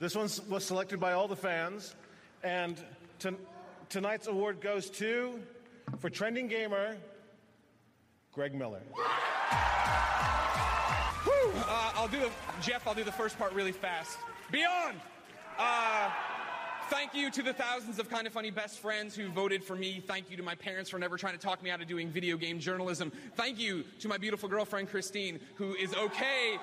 This one was selected by all the fans, and to, tonight's award goes to, for Trending Gamer, Greg Miller. Uh, I'll do the, Geoff. I'll do the first part really fast. Beyond. Uh, thank you to the thousands of kind of funny best friends who voted for me. Thank you to my parents for never trying to talk me out of doing video game journalism. Thank you to my beautiful girlfriend Christine, who is okay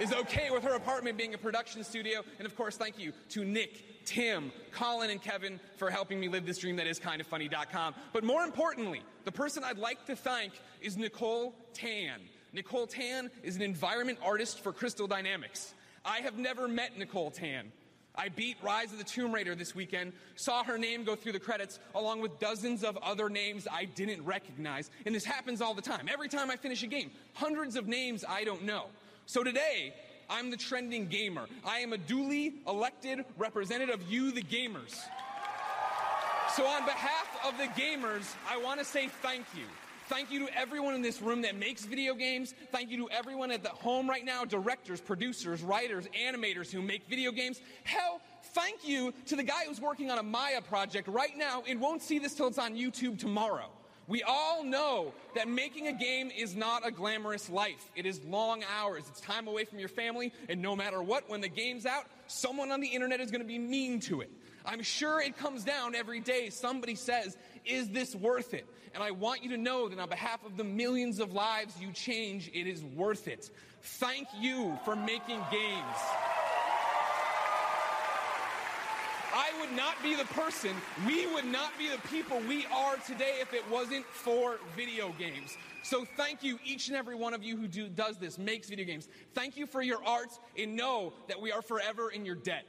is okay with her apartment being a production studio. And of course, thank you to Nick, Tim, Colin, and Kevin for helping me live this dream that is kindafunny.com. But more importantly, the person I'd like to thank is Nicole Tan. Nicole Tan is an environment artist for Crystal Dynamics. I have never met Nicole Tan. I beat Rise of the Tomb Raider this weekend, saw her name go through the credits along with dozens of other names I didn't recognize. And this happens all the time. Every time I finish a game, hundreds of names I don't know. So today, I'm the trending gamer. I am a duly elected representative of you, the gamers. So, on behalf of the gamers, I want to say thank you. Thank you to everyone in this room that makes video games. Thank you to everyone at the home right now directors, producers, writers, animators who make video games. Hell, thank you to the guy who's working on a Maya project right now and won't see this till it's on YouTube tomorrow. We all know that making a game is not a glamorous life. It is long hours. It's time away from your family, and no matter what, when the game's out, someone on the internet is going to be mean to it. I'm sure it comes down every day. Somebody says, Is this worth it? And I want you to know that on behalf of the millions of lives you change, it is worth it. Thank you for making games. I would not be the person, we would not be the people we are today if it wasn't for video games. So thank you, each and every one of you who do, does this, makes video games. Thank you for your art, and know that we are forever in your debt.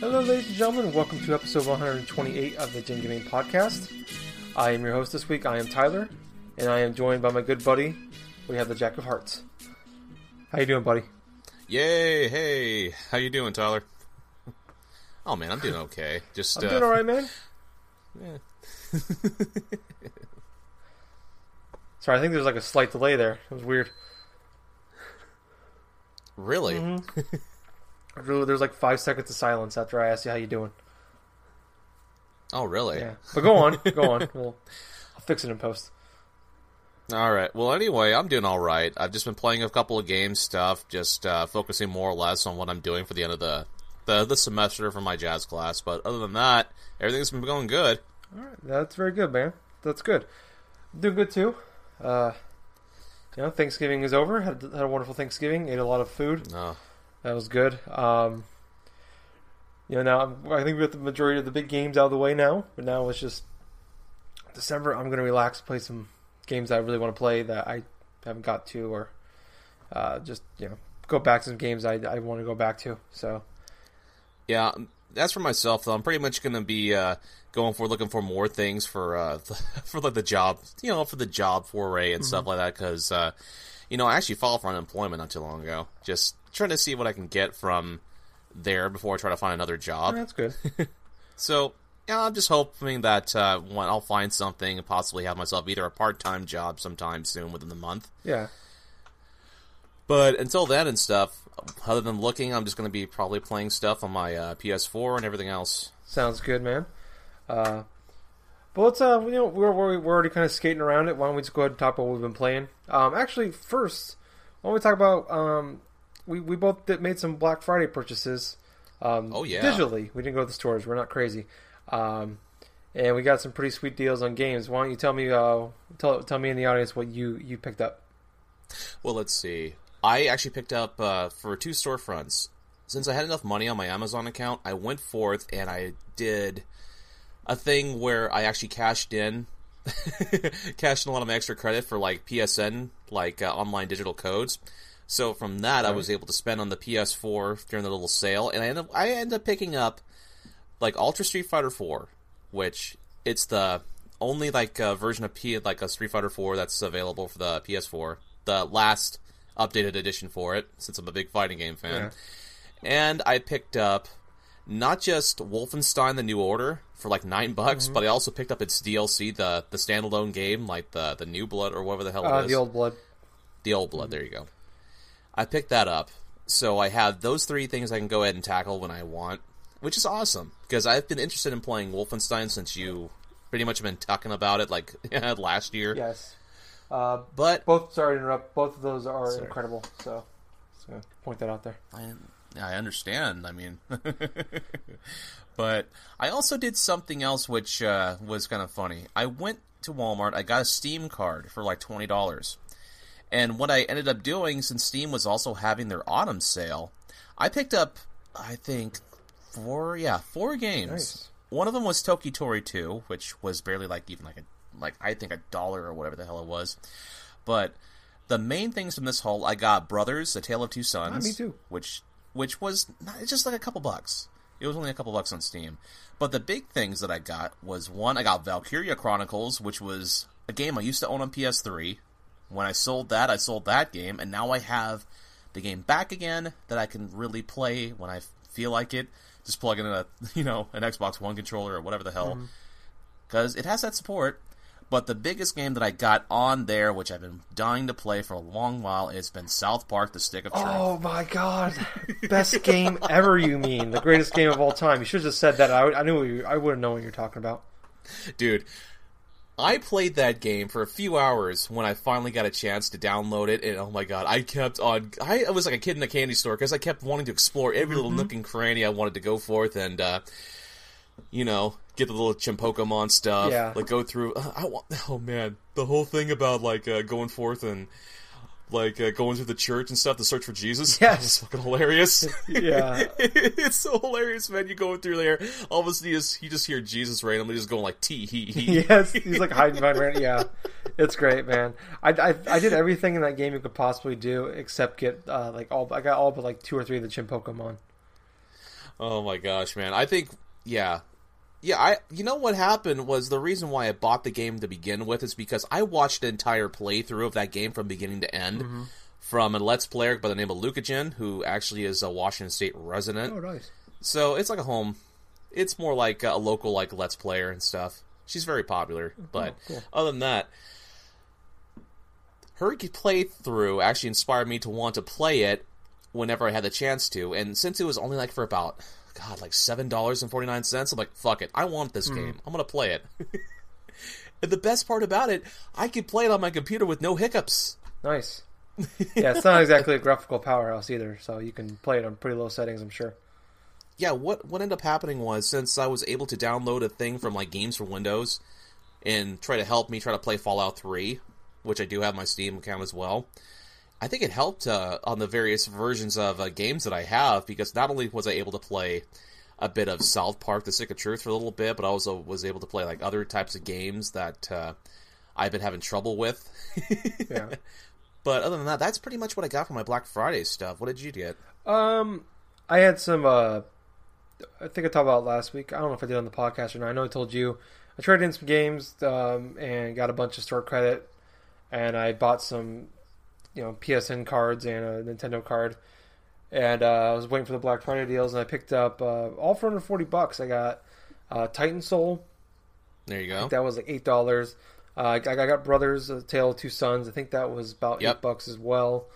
Hello, ladies and gentlemen. Welcome to episode 128 of the Jim Gaming Podcast. I am your host this week. I am Tyler, and I am joined by my good buddy. We have the Jack of Hearts. How you doing, buddy? Yay! Hey, how you doing, Tyler? Oh man, I'm doing okay. Just I'm uh, doing all right, man. Yeah. Sorry, I think there's like a slight delay there. It was weird. Really? Mm-hmm. There's like five seconds of silence after I asked you how you doing. Oh, really? Yeah, but go on, go on. We'll, I'll fix it in post. All right. Well, anyway, I'm doing all right. I've just been playing a couple of games stuff, just uh, focusing more or less on what I'm doing for the end of the the, the semester for my jazz class. But other than that, everything's been going good. All right, that's very good, man. That's good. Doing good too. Uh, you know, Thanksgiving is over. Had, had a wonderful Thanksgiving. Ate a lot of food. No. That was good. Um, you know, now I'm- I think we got the majority of the big games out of the way now. But now it's just December. I'm gonna relax, play some games I really want to play that I haven't got to, or uh, just you know, go back to some games I I want to go back to. So Yeah, that's for myself though. I'm pretty much going to be uh, going for looking for more things for uh, for like the job, you know, for the job foray and stuff like that. Because uh, you know, I actually filed for unemployment not too long ago. Just trying to see what I can get from there before I try to find another job. that's good. So yeah, I'm just hoping that uh, when I'll find something and possibly have myself either a part time job sometime soon within the month. Yeah. But until then and stuff, other than looking, I'm just going to be probably playing stuff on my uh, PS4 and everything else. Sounds good, man. Uh, but let's uh, you know, we're we're, we're already kind of skating around it. Why don't we just go ahead and talk about what we've been playing? Um, actually, first, why don't we talk about um, we we both made some Black Friday purchases. Um, Oh, yeah. digitally. We didn't go to the stores. We're not crazy. Um, and we got some pretty sweet deals on games. Why don't you tell me uh, tell tell me in the audience what you you picked up? Well, let's see. I actually picked up uh, for two storefronts. Since I had enough money on my Amazon account, I went forth and I did a thing where I actually cashed in, cashed in a lot of my extra credit for like PSN, like uh, online digital codes. So from that, I was able to spend on the PS4 during the little sale, and I end up, I ended up picking up like Ultra Street Fighter 4, which it's the only like uh, version of P like a Street Fighter 4 that's available for the PS4. The last updated edition for it, since I'm a big fighting game fan. Yeah. And I picked up not just Wolfenstein: The New Order for like nine bucks, Mm-hmm. but I also picked up its DLC, the the standalone game, like the the New Blood or whatever the hell Uh, it is. the old blood. The old blood. There you go. I picked that up, so I have those three things I can go ahead and tackle when I want, which is awesome because I've been interested in playing Wolfenstein since you pretty much have been talking about it like last year. Yes. Uh, But both. Sorry to interrupt. Both of those are Sorry. incredible. So, so point that out there. I, I understand. I mean, but I also did something else which uh, was kind of funny. I went to Walmart. I got a Steam card for like twenty dollars, and what I ended up doing, since Steam was also having their autumn sale, I picked up, I think, four yeah four games. Nice. One of them was Toki Tori 2, which was barely like even like a like I think a dollar or whatever the hell it was. But the main things from this haul, I got Brothers: A Tale of Two Sons. Ah, me too. Which which was not, it's just like a couple bucks. It was only a couple bucks on Steam. But the big things that I got was one, I got Valkyria Chronicles, which was a game I used to own on PS3. When I sold that, I sold that game, and now I have the game back again that I can really play when I feel like it. Just plug in a you know an Xbox One controller or whatever the hell, mm-hmm. because it has that support. But the biggest game that I got on there, which I've been dying to play for a long while, has been South Park: The Stick of Truth. Oh my god! Best game ever. You mean the greatest game of all time? You should have just said that. I, I knew. What you, I would have known what you're talking about. dude. I played that game for a few hours when I finally got a chance to download it, and oh my god, I kept on. I, I was like a kid in a candy store because I kept wanting to explore every little nook and cranny I wanted to go forth and, uh, you know, get the little Chimpokemon stuff. Yeah. Like go through. Uh, I want. Oh man, the whole thing about like uh, going forth and. Like uh, going through the church and stuff to search for Jesus. Yes. It's fucking hilarious. Yeah. it's so hilarious, man. You going through there, all of a sudden you just, you just hear Jesus randomly just going like tee hee hee. yes, he's like hiding behind. Rand- Yeah, it's great, man. I, I, I did everything in that game you could possibly do except get uh, like all. I got all but like two or three of the Chim Pokemon. Oh my gosh, man. I think yeah. Yeah, I you know what happened was the reason why I bought the game to begin with is because I watched an entire playthrough of that game from beginning to end mm-hmm. from a let's player by the name of LucahJin, who actually is a Washington State resident. Oh, nice. So it's like a home. It's more like a local like let's player and stuff. She's very popular, oh, but cool. other than that, her playthrough actually inspired me to want to play it whenever I had the chance to. And since it was only like for about God, like seven dollars and forty nine cents, I'm like, fuck it, I want this mm-hmm. game. I'm gonna play it. and the best part about it, I could play it on my computer with no hiccups. Nice. Yeah, it's not exactly a graphical powerhouse either, so you can play it on pretty low settings, I'm sure. yeah, what what ended up happening was since I was able to download a thing from like Games for Windows and try to help me try to play Fallout 3, which I do have my Steam account as well. I think it helped uh, on the various versions of uh, games that I have because not only was I able to play a bit of South Park: The Stick of Truth for a little bit, but I also was able to play like other types of games that uh, I've been having trouble with. Yeah. But other than that, that's pretty much what I got for my Black Friday stuff. What did you get? Um, I had some. uh I think I talked about it last week. I don't know if I did on the podcast or not. I know I told you. I traded in some games um, and got a bunch of store credit, and I bought some, you know, PSN cards and a Nintendo card. And uh, I was waiting for the Black Friday deals, and I picked up uh, all for under forty bucks. I got uh, Titan Soul. There you I go. think that was like eight dollars. Uh, I I got Brothers: A Tale of Two Sons. I think that was about Yep. eight bucks as well.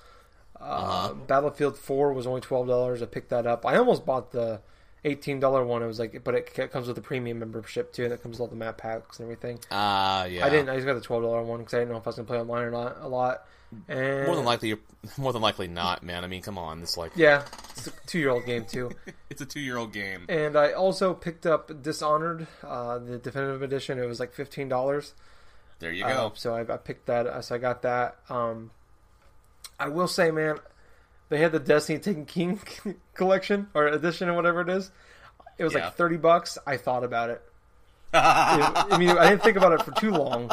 Uh, Uh-huh. Battlefield Four was only twelve dollars. I picked that up. I almost bought the eighteen dollar one. It was like, but it comes with a premium membership too, and it comes with all the map packs and everything. Ah, yeah. I didn't. I just got the twelve dollar one because I didn't know if I was gonna play online or not a lot. And More than likely, you're, more than likely not, man. I mean, come on, it's like yeah, it's a two year old game too. it's a two-year-old game. And I also picked up Dishonored, uh, the definitive edition. It was like fifteen dollars. There you Uh, go. so I, I picked that. So I got that. Um, I will say, man, they had the Destiny Taken King collection or edition or whatever it is. It was Yeah. like thirty bucks. I thought about it. I mean, I didn't think about it for too long,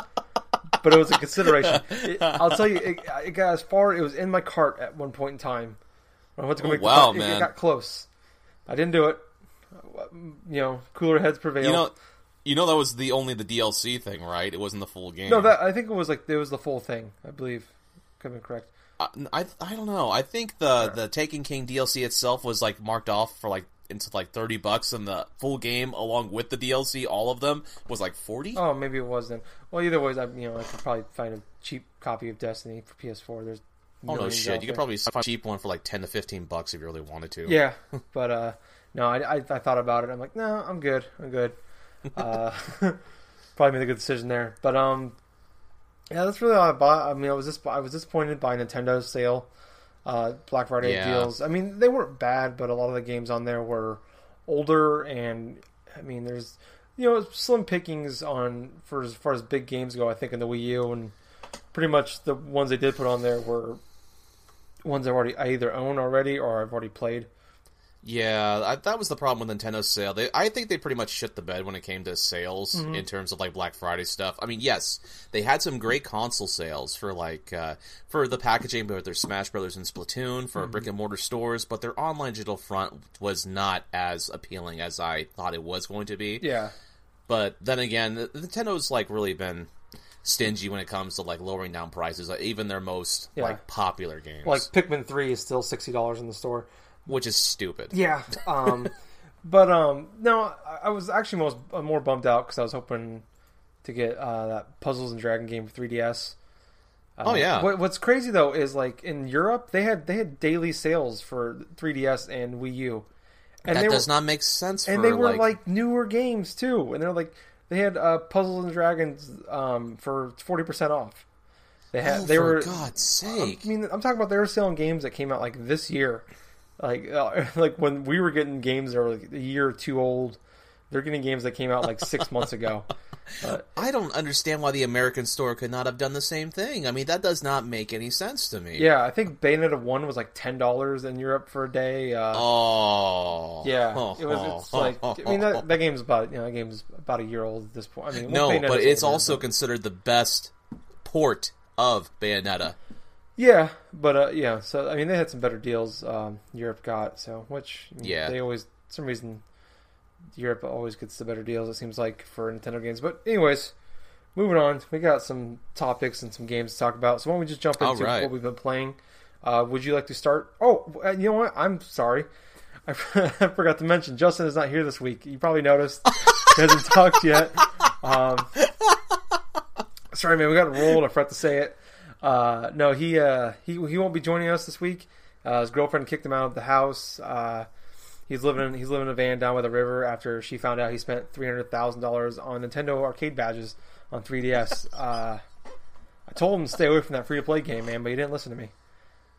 but it was a consideration. It, I'll tell you, it, it got as far. It was in my cart at one point in time. I went to go Oh, make the wow, cart, it- It, got close. I didn't do it. You know, cooler heads prevail. You know, you know that was the only the DLC thing, right? It wasn't the full game. no, that I think it was like it was the full thing. I believe. Could be correct. Uh, I, I I don't know. I think the the Taken King DLC itself was like marked off for like into like thirty bucks, and the full game along with the DLC, all of them was like forty. Oh, maybe it was then. Well, either way, I you know I could probably find a cheap copy of Destiny for PS4. There's Oh no shit! You could probably find a cheap one for like ten to fifteen bucks if you really wanted to. Yeah, but uh, no, I, I I thought about it. I'm like, no, I'm good. I'm good. Uh, probably made a good decision there. But um, yeah, that's really all I bought. I mean, I was just I was disappointed by Nintendo's sale, uh, Black Friday Yeah. deals. I mean, they weren't bad, but a lot of the games on there were older, and I mean, there's you know slim pickings on for as far as big games go. I think in the Wii U, and pretty much the ones they did put on there were ones I've already I either own already or I've already played. Yeah, I, that was the problem with Nintendo's sale. They, I think they pretty much shit the bed when it came to sales Mm-hmm. in terms of like Black Friday stuff. I mean, yes, they had some great console sales for like uh, for the packaging with their Smash Brothers and Splatoon for Mm-hmm. brick and mortar stores, but their online digital front was not as appealing as I thought it was going to be. Yeah, But then again, the- Nintendo's like really been stingy when it comes to like lowering down prices, like, even their most Yeah. like popular games, like Pikmin Three is still sixty dollars in the store. Which is stupid. Yeah, um, but um, no, I- I was actually most uh, more bummed out because I was hoping to get uh, that Puzzles and Dragon game for 3DS. Uh, Oh, yeah. What, what's crazy though is like in Europe they had they had daily sales for 3DS and Wii U, and that does were, not make sense. and they were like, newer games too, and they're like they had uh, Puzzles and Dragons um, for forty percent off. They had oh, they for were God's sake. I mean, I'm talking about they were selling games that came out like this year, like uh, like when we were getting games that were like a year or two old. They're getting games that came out like six months ago. I don't understand why the American store could not have done the same thing. I mean, that does not make any sense to me. Yeah, I think Bayonetta one was like ten dollars in Europe for a day. Uh, Oh. yeah, it was. It's like I mean that, that game's about you know that game's about a year old at this point. I mean, no, Bayonetta's but it's older, also but- considered the best port of Bayonetta. Yeah, but uh, yeah. So I mean, they had some better deals. Um, Europe got so which Yeah. they always some reason Europe always gets the better deals. It seems like for Nintendo games. But anyways, moving on, we got some topics and some games to talk about. So why don't we just jump into right. what we've been playing? Uh, would you like to start? Oh, uh, you know what? I'm sorry. I forgot to mention Justin is not here this week. You probably noticed he hasn't talked yet. Um, sorry, man. We got to roll. I forgot to say it. Uh, no, he uh, he he won't be joining us this week. Uh, his girlfriend kicked him out of the house. Uh, he's living in, he's living in a van down by the river after she found out he spent three hundred thousand dollars on Nintendo arcade badges on 3DS. Uh, I told him to stay away from that free to play game, man, but he didn't listen to me.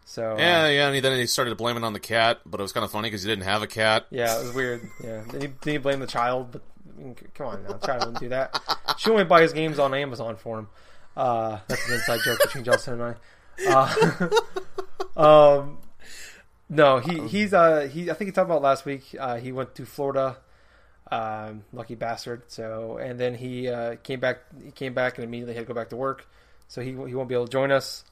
So uh, Yeah, yeah, and then he started blaming on the cat, but it was kind of funny because he didn't have a cat. Yeah, it was weird. Yeah, then he, then he blamed the child, but I mean, come on now, the child wouldn't do that. She only buys games on Amazon for him. Uh, that's an inside joke between Justin and I. Uh, um, no, he he's uh he I think he talked about last week. Uh, he went to Florida. Um, lucky bastard. So and then he uh, came back. He came back and immediately had to go back to work. So he he won't be able to join us.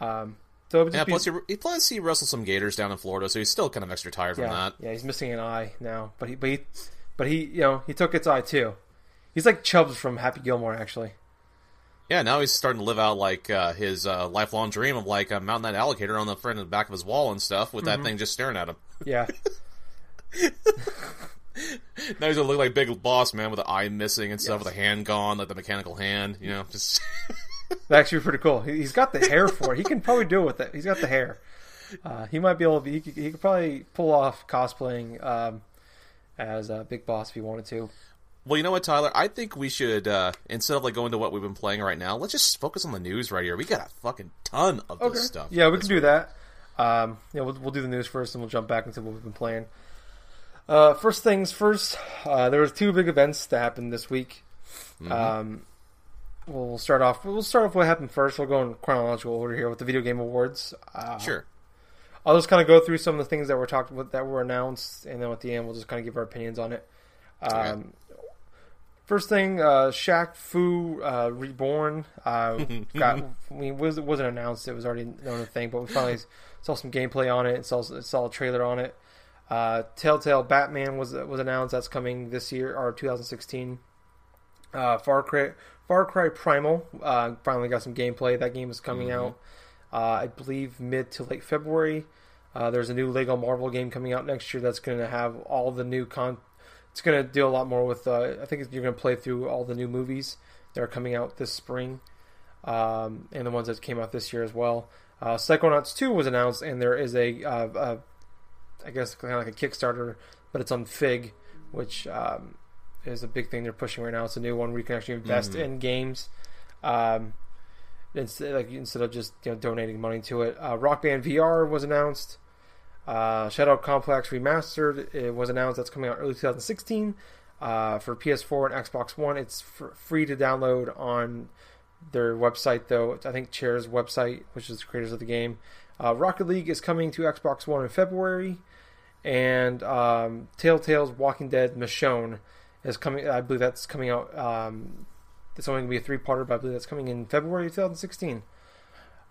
Um, so Yeah, be- plus he, he plus he wrestled some gators down in Florida, so he's still kind of extra tired from yeah, that. yeah, he's missing an eye now, but he, but he, but he, you know, he took its eye too. He's like Chubbs from Happy Gilmore, actually. Yeah, now he's starting to live out like uh, his uh, lifelong dream of like uh, mounting that alligator on the front and the back of his wall and stuff with Mm-hmm. that thing just staring at him. Yeah, Now he's gonna look like Big Boss Man with the eye missing and stuff, with a hand gone, like the mechanical hand. You know, just that's actually pretty cool. He, he's got the hair for it. He can probably do it with it. He's got the hair. Uh, he might be able to. He could, he could probably pull off cosplaying um, as a Big Boss if he wanted to. Well, you know what, Tyler? I think we should uh, instead of like going to what we've been playing right now, let's just focus on the news right here. We got a fucking ton of this stuff. Yeah, we can do that. Um, yeah, we'll, we'll do the news first, and we'll jump back into what we've been playing. Uh, first things first. Uh, there was two big events that happened this week. Mm-hmm. Um, we'll start off. We'll start off what happened first. We'll go in chronological order here with the video game awards. Uh, Sure. I'll just kind of go through some of the things that were talked about that were announced, and then at the end we'll just kind of give our opinions on it. Um, First thing, uh, Shaq Fu uh, Reborn uh, got. I mean, was it wasn't announced; it was already known a thing. But we finally saw some gameplay on it. Saw saw a trailer on it. Uh, Telltale Batman was was announced. That's coming this year or 2016. Uh, Far Cry Far Cry Primal uh, finally got some gameplay. That game is coming Mm-hmm. out. Uh, I believe mid to late February. Uh, there's a new Lego Marvel game coming out next year that's going to have all the new con. It's going to deal a lot more with. Uh, I think you're going to play through all the new movies that are coming out this spring, um, and the ones that came out this year as well. Uh, Psychonauts 2 was announced, and there is a, uh, uh, I guess, kind of like a Kickstarter, but it's on Fig, which um, is a big thing they're pushing right now. It's a new one where you can actually invest in games. Um, instead, like instead of just you know donating money to it, uh, Rock Band VR was announced. Uh, Shadow Complex Remastered it was announced. That's coming out early 2016 uh, for PS4 and Xbox One. It's free to download on their website, though. I think Chair's website, which is the creators of the game. Uh, Rocket League is coming to Xbox One in February, and um, Telltale's Walking Dead Michonne is coming. I believe that's coming out. Um, it's only going to be a three-parter, but I believe that's coming in February 2016.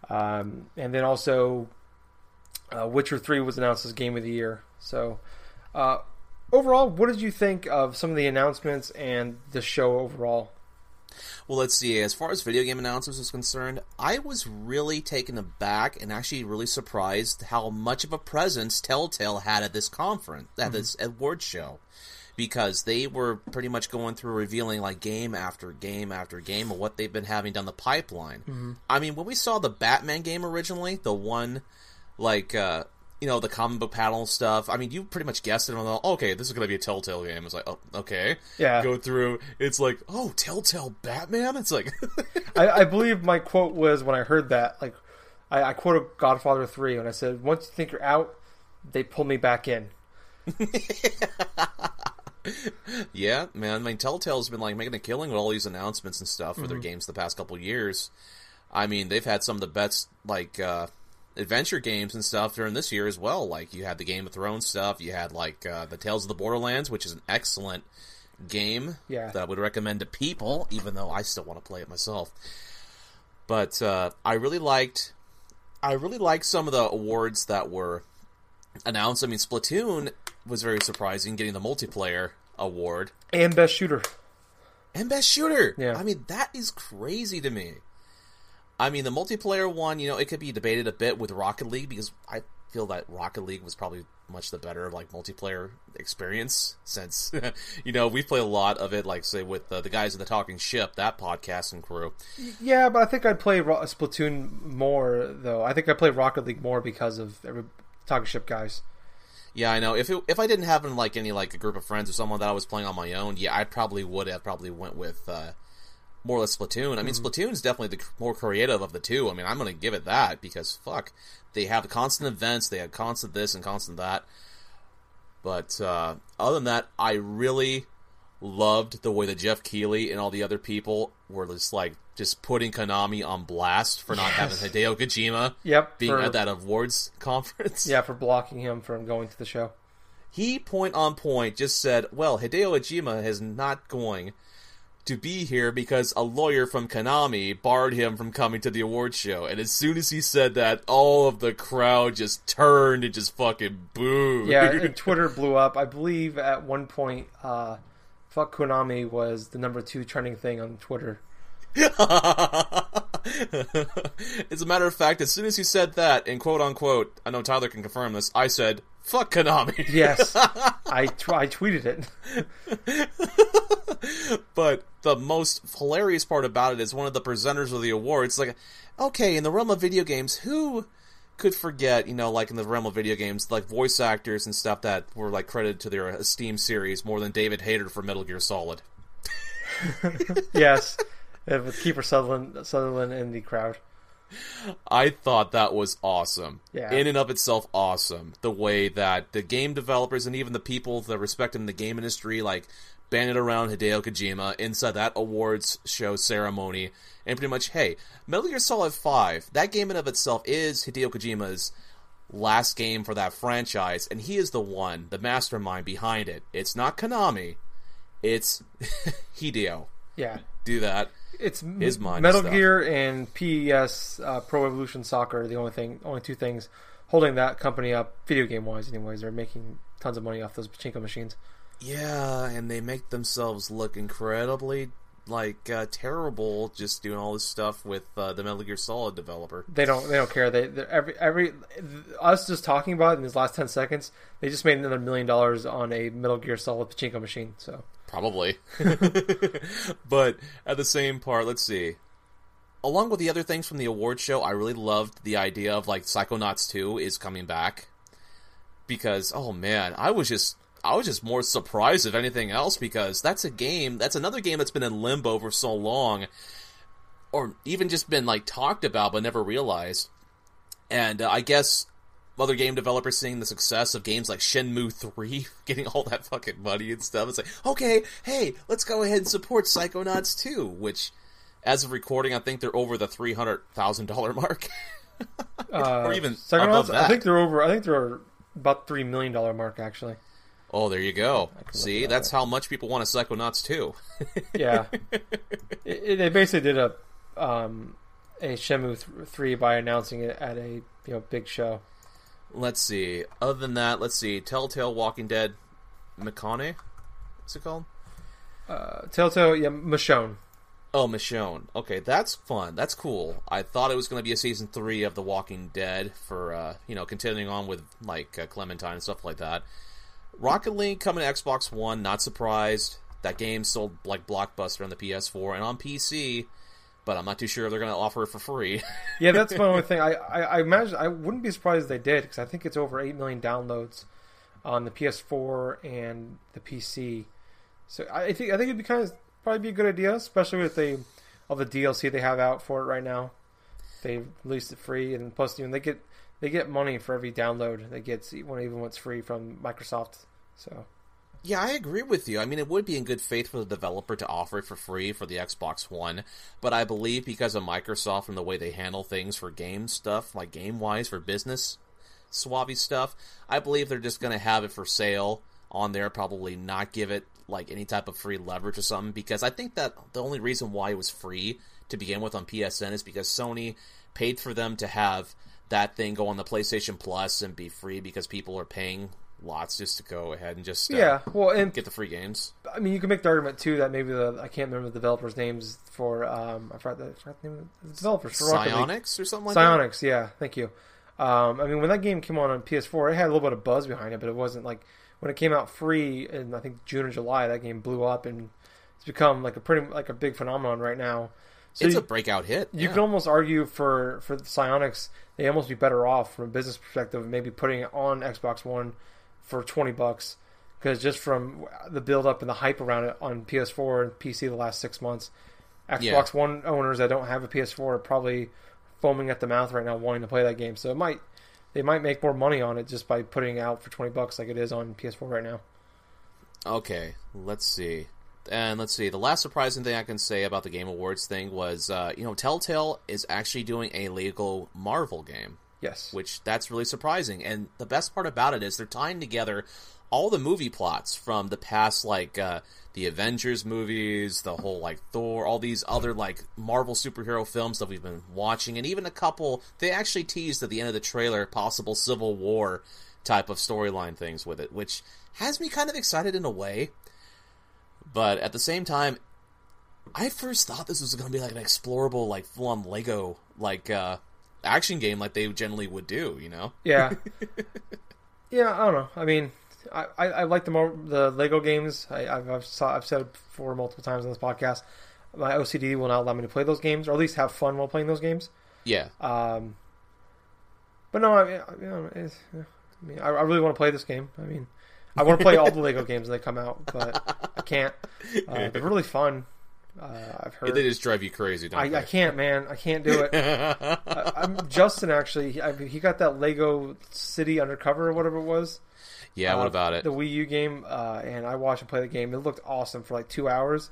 Um, and then also, uh, Witcher 3 was announced as Game of the Year. So, uh, overall, what did you think of some of the announcements and the show overall? Well, let's see. As far as video game announcements is concerned, I was really taken aback and actually really surprised how much of a presence Telltale had at this conference, at this award show, because they were pretty much going through revealing like game after game after game of what they've been having down the pipeline. I mean, when we saw the Batman game originally, the one like uh you know the comic book panel stuff. I mean, you pretty much guessed it. On the, okay, this is going to be a Telltale game. It's like, oh, okay, Yeah. Go through. It's like, oh, Telltale Batman. It's like, I, I believe my quote was when I heard that, like, I, I quoted Godfather 3 when I said, once you think you're out, they pull me back in. yeah, man. I mean, Telltale's been like making a killing with all these announcements and stuff for their games the past couple years. I mean, they've had some of the best like uh, adventure games and stuff during this year as well. Like you had the Game of Thrones stuff. You had like uh, the Tales of the Borderlands, which is an excellent game Yeah. that I would recommend to people, even though I still want to play it myself. But uh, I really liked, I really liked some of the awards that were announced. I mean, Splatoon was very surprising, getting the multiplayer award And Best Shooter. and best shooter. Yeah. I mean, that is crazy to me. I mean, the multiplayer one, you know, it could be debated a bit with Rocket League because I feel that Rocket League was probably much the better like multiplayer experience since you know we play a lot of it like say with uh, the guys in the talking ship that podcast and crew Yeah, but I think I'd play Ro- Splatoon more, though. I think I play Rocket League more because of every Talking Ship guys. yeah i know if it, if i didn't have like any like a group of friends or someone that i was playing on my own yeah i probably would have probably went with uh more or less Splatoon. I mean, Splatoon's definitely the more creative of the two. I mean, I'm going to give it that because fuck, they have constant events, they have constant this and constant that. But uh, other than that, I really loved the way that Geoff Keighley and all the other people were just like just putting Konami on blast for not having Hideo Kojima Yep. being for- at that awards conference. Yeah, for blocking him from going to the show. He point on point just said, "Well, Hideo Kojima is not going to be here because a lawyer from Konami barred him from coming to the award show." And as soon as he said that, all of the crowd just turned and just fucking booed. Yeah, Twitter blew up. I believe at one point, uh, "fuck Konami" was the number two trending thing on Twitter. as a matter of fact, as soon as he said that, and quote unquote, I know Tyler can confirm this, I said, "Fuck Konami." Yes, I I tweeted it. But the most hilarious part about it is one of the presenters of the awards like, okay, in the realm of video games, who could forget, you know, like in the realm of video games, like voice actors and stuff that were like credited to their esteemed series more than David Hayter for Metal Gear Solid. Yes, uh, with Kiefer Sutherland Sutherland in the crowd. I thought that was awesome. Yeah. In and of itself, awesome. The way that the game developers and even the people that respect in the game industry, like, banded around Hideo Kojima inside that awards show ceremony, and pretty much, hey, Metal Gear Solid 5, that game in of itself is Hideo Kojima's last game for that franchise, and he is the one, the mastermind behind it. It's not Konami, it's Hideo. Yeah, Do that. It's His mind Metal stuff. Gear and PES uh, Pro Evolution Soccer are the only thing, only two things holding that company up, video game wise. Anyways, they're making tons of money off those pachinko machines. Yeah, and they make themselves look incredibly like uh, terrible just doing all this stuff with uh, the Metal Gear Solid developer. They don't, they don't care. They every every us just talking about it in these last ten seconds. They just made another million dollars on a Metal Gear Solid pachinko machine. So Probably. but at the same part, let's see. Along with the other things from the award show, I really loved the idea of like Psychonauts 2 is coming back. Because oh man, I was just I was just more surprised if anything else because that's a game, that's another game that's been in limbo for so long or even just been like talked about but never realized. And uh, I guess other game developers seeing the success of games like Shenmue 3 getting all that fucking money and stuff. It's like, okay, hey, let's go ahead and support Psychonauts 2, which, as of recording, I think they're over the $300,000 mark. uh, Or even Psychonauts, above that. I think they're over. I think they're about three million dollar mark actually. oh, there you go. See, that that's how much people want a Psychonauts 2. Yeah, it, it, they basically did a um, a Shenmue three by announcing it at a you know big show. Let's see. Other than that, let's see. Telltale Walking Dead Mikane? What's it called? Uh, Telltale, yeah, Michonne. Oh, Michonne. Okay, that's fun. That's cool. I thought it was going to be a season three of The Walking Dead for, uh, you know, continuing on with, like, uh, Clementine and stuff like that. Rocket League coming to Xbox One, not surprised. That game sold like Blockbuster on the PS4 and on PC, but I'm not too sure if they're going to offer it for free. Yeah, that's my only thing. I, I, I imagine I wouldn't be surprised if they did because I think it's over eight million downloads on the PS4 and the PC. So I think I think it'd be kind of probably be a good idea, especially with the all the DLC they have out for it right now. They released it free, and plus, you know, they get they get money for every download they get, even when it's free from Microsoft. So Yeah, I agree with you. I mean, it would be in good faith for the developer to offer it for free for the Xbox One, but I believe because of Microsoft and the way they handle things for game stuff, like game wise for business swabby stuff, I believe they're just going to have it for sale on there, probably not give it like any type of free leverage or something, because I think that the only reason why it was free to begin with on PSN is because Sony paid for them to have that thing go on the PlayStation Plus and be free because people are paying lots just to go ahead and just uh, yeah, well, and get the free games. I mean, you can make the argument too that maybe the I can't remember the developers' names for um I forgot the, I forgot the name of the developers for Rocket League. Psyonix or something like that. Psyonix, yeah, thank you. Um, I mean, when that game came on on PS4, it had a little bit of buzz behind it, but it wasn't like when it came out free in I think June or July. That game blew up and it's become like a pretty like a big phenomenon right now. So It's you, a breakout hit. you yeah. can almost argue for for the Psyonix, they almost be better off from a business perspective, maybe putting it on Xbox One for twenty bucks. Because just from the build up and the hype around it on PS4 and PC the last six months, Xbox Yeah. One owners that don't have a PS4 are probably foaming at the mouth right now, wanting to play that game. So it might they might make more money on it just by putting it out for twenty bucks like it is on PS4 right now. Okay, let's see. And let's see. The last surprising thing I can say about the Game Awards thing was, uh, you know, Telltale is actually doing a Lego Marvel game, Yes, which that's really surprising. And the best part about it is they're tying together all the movie plots from the past, like uh, the Avengers movies, the whole like Thor, all these other like Marvel superhero films that we've been watching, and even a couple. They actually teased at the end of the trailer possible Civil War type of storyline things with it, which has me kind of excited in a way. But at the same time, I first thought this was going to be like an explorable, like full on Lego like uh, action game, like they generally would do. You know? Yeah. yeah, I don't know. I mean, I, I, I like the more the Lego games. I, I've I've, saw, I've said it before multiple times on this podcast. My OCD will not allow me to play those games, or at least have fun while playing those games. Yeah. Um, but no, I mean, I- it's, I mean, I, I really want to play this game. I mean, I want to play all the Lego games when they come out, but I can't. Uh, they're really fun. Uh, I've heard. They just drive you crazy, don't I, they? I can't, man. I can't do it. I, I'm Justin. Actually, he, I, he got that Lego City Undercover or whatever it was. yeah, what uh, about it? The Wii U game, uh, and I watched him play the game. It looked awesome for like two hours,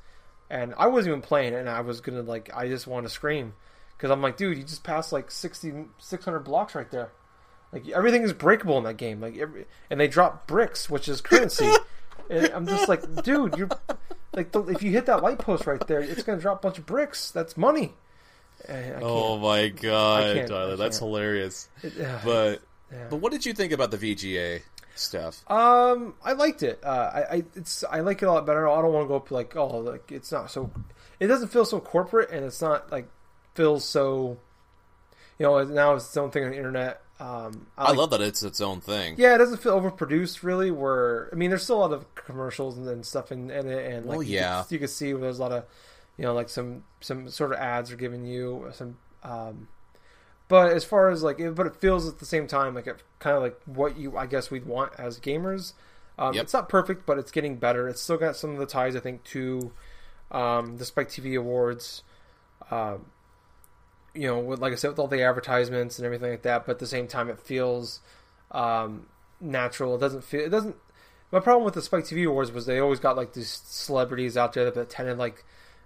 and I wasn't even playing it. And I was gonna like, I just wanted to scream because I'm like, dude, you just passed like 60, 600 blocks right there. Like everything is breakable in that game. Like every, and they drop bricks, which is currency. and I'm just like, dude, you're like the, if you hit that light post right there, it's gonna drop a bunch of bricks. That's money. Oh my god, Tyler, that's hilarious. it- uh, But yeah. but what did you think about the VGA stuff? Um, I liked it. Uh, I, I it's I like it a lot better. I don't want to go up like oh like it's not so. It doesn't feel so corporate, and it's not like feels so. You know, now it's its own thing on the internet. Um, I like- love that it's its own thing. Yeah, it doesn't feel overproduced really. Where I mean, there's still a lot of commercials and, and stuff in, in it, and like Well, you yeah. can, you can see where there's a lot of, you know, like some some sort of ads are giving you some. Um, but as far as like, it, but it feels at the same time like it kind of like what you I guess we'd want as gamers. Um, Yep. It's not perfect, but it's getting better. It's still got some of the ties I think to um, the Spike TV Awards. Um, you know, with, like I said, with all the advertisements and everything like that. But at the same time, it feels um, natural. It doesn't feel. It doesn't. My problem with the Spike TV Awards was they always got like these celebrities out there that pretended like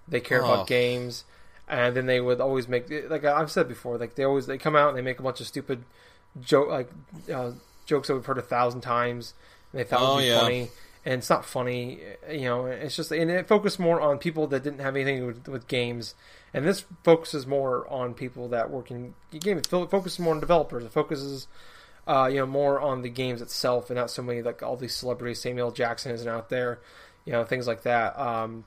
they care Oh. about games, and then they would always make like I've said before, like they always they come out and they make a bunch of stupid joke like uh, jokes that we've heard a thousand times, and they thought Oh, would be yeah. funny. And it's not funny, you know. It's just, and it focused more on people that didn't have anything to do with, with games, and this focuses more on people that work in games. It focuses more on developers. It focuses, uh, you know, more on the games itself, and not so many like all these celebrities. Samuel Jackson isn't out there, you know, things like that. Um,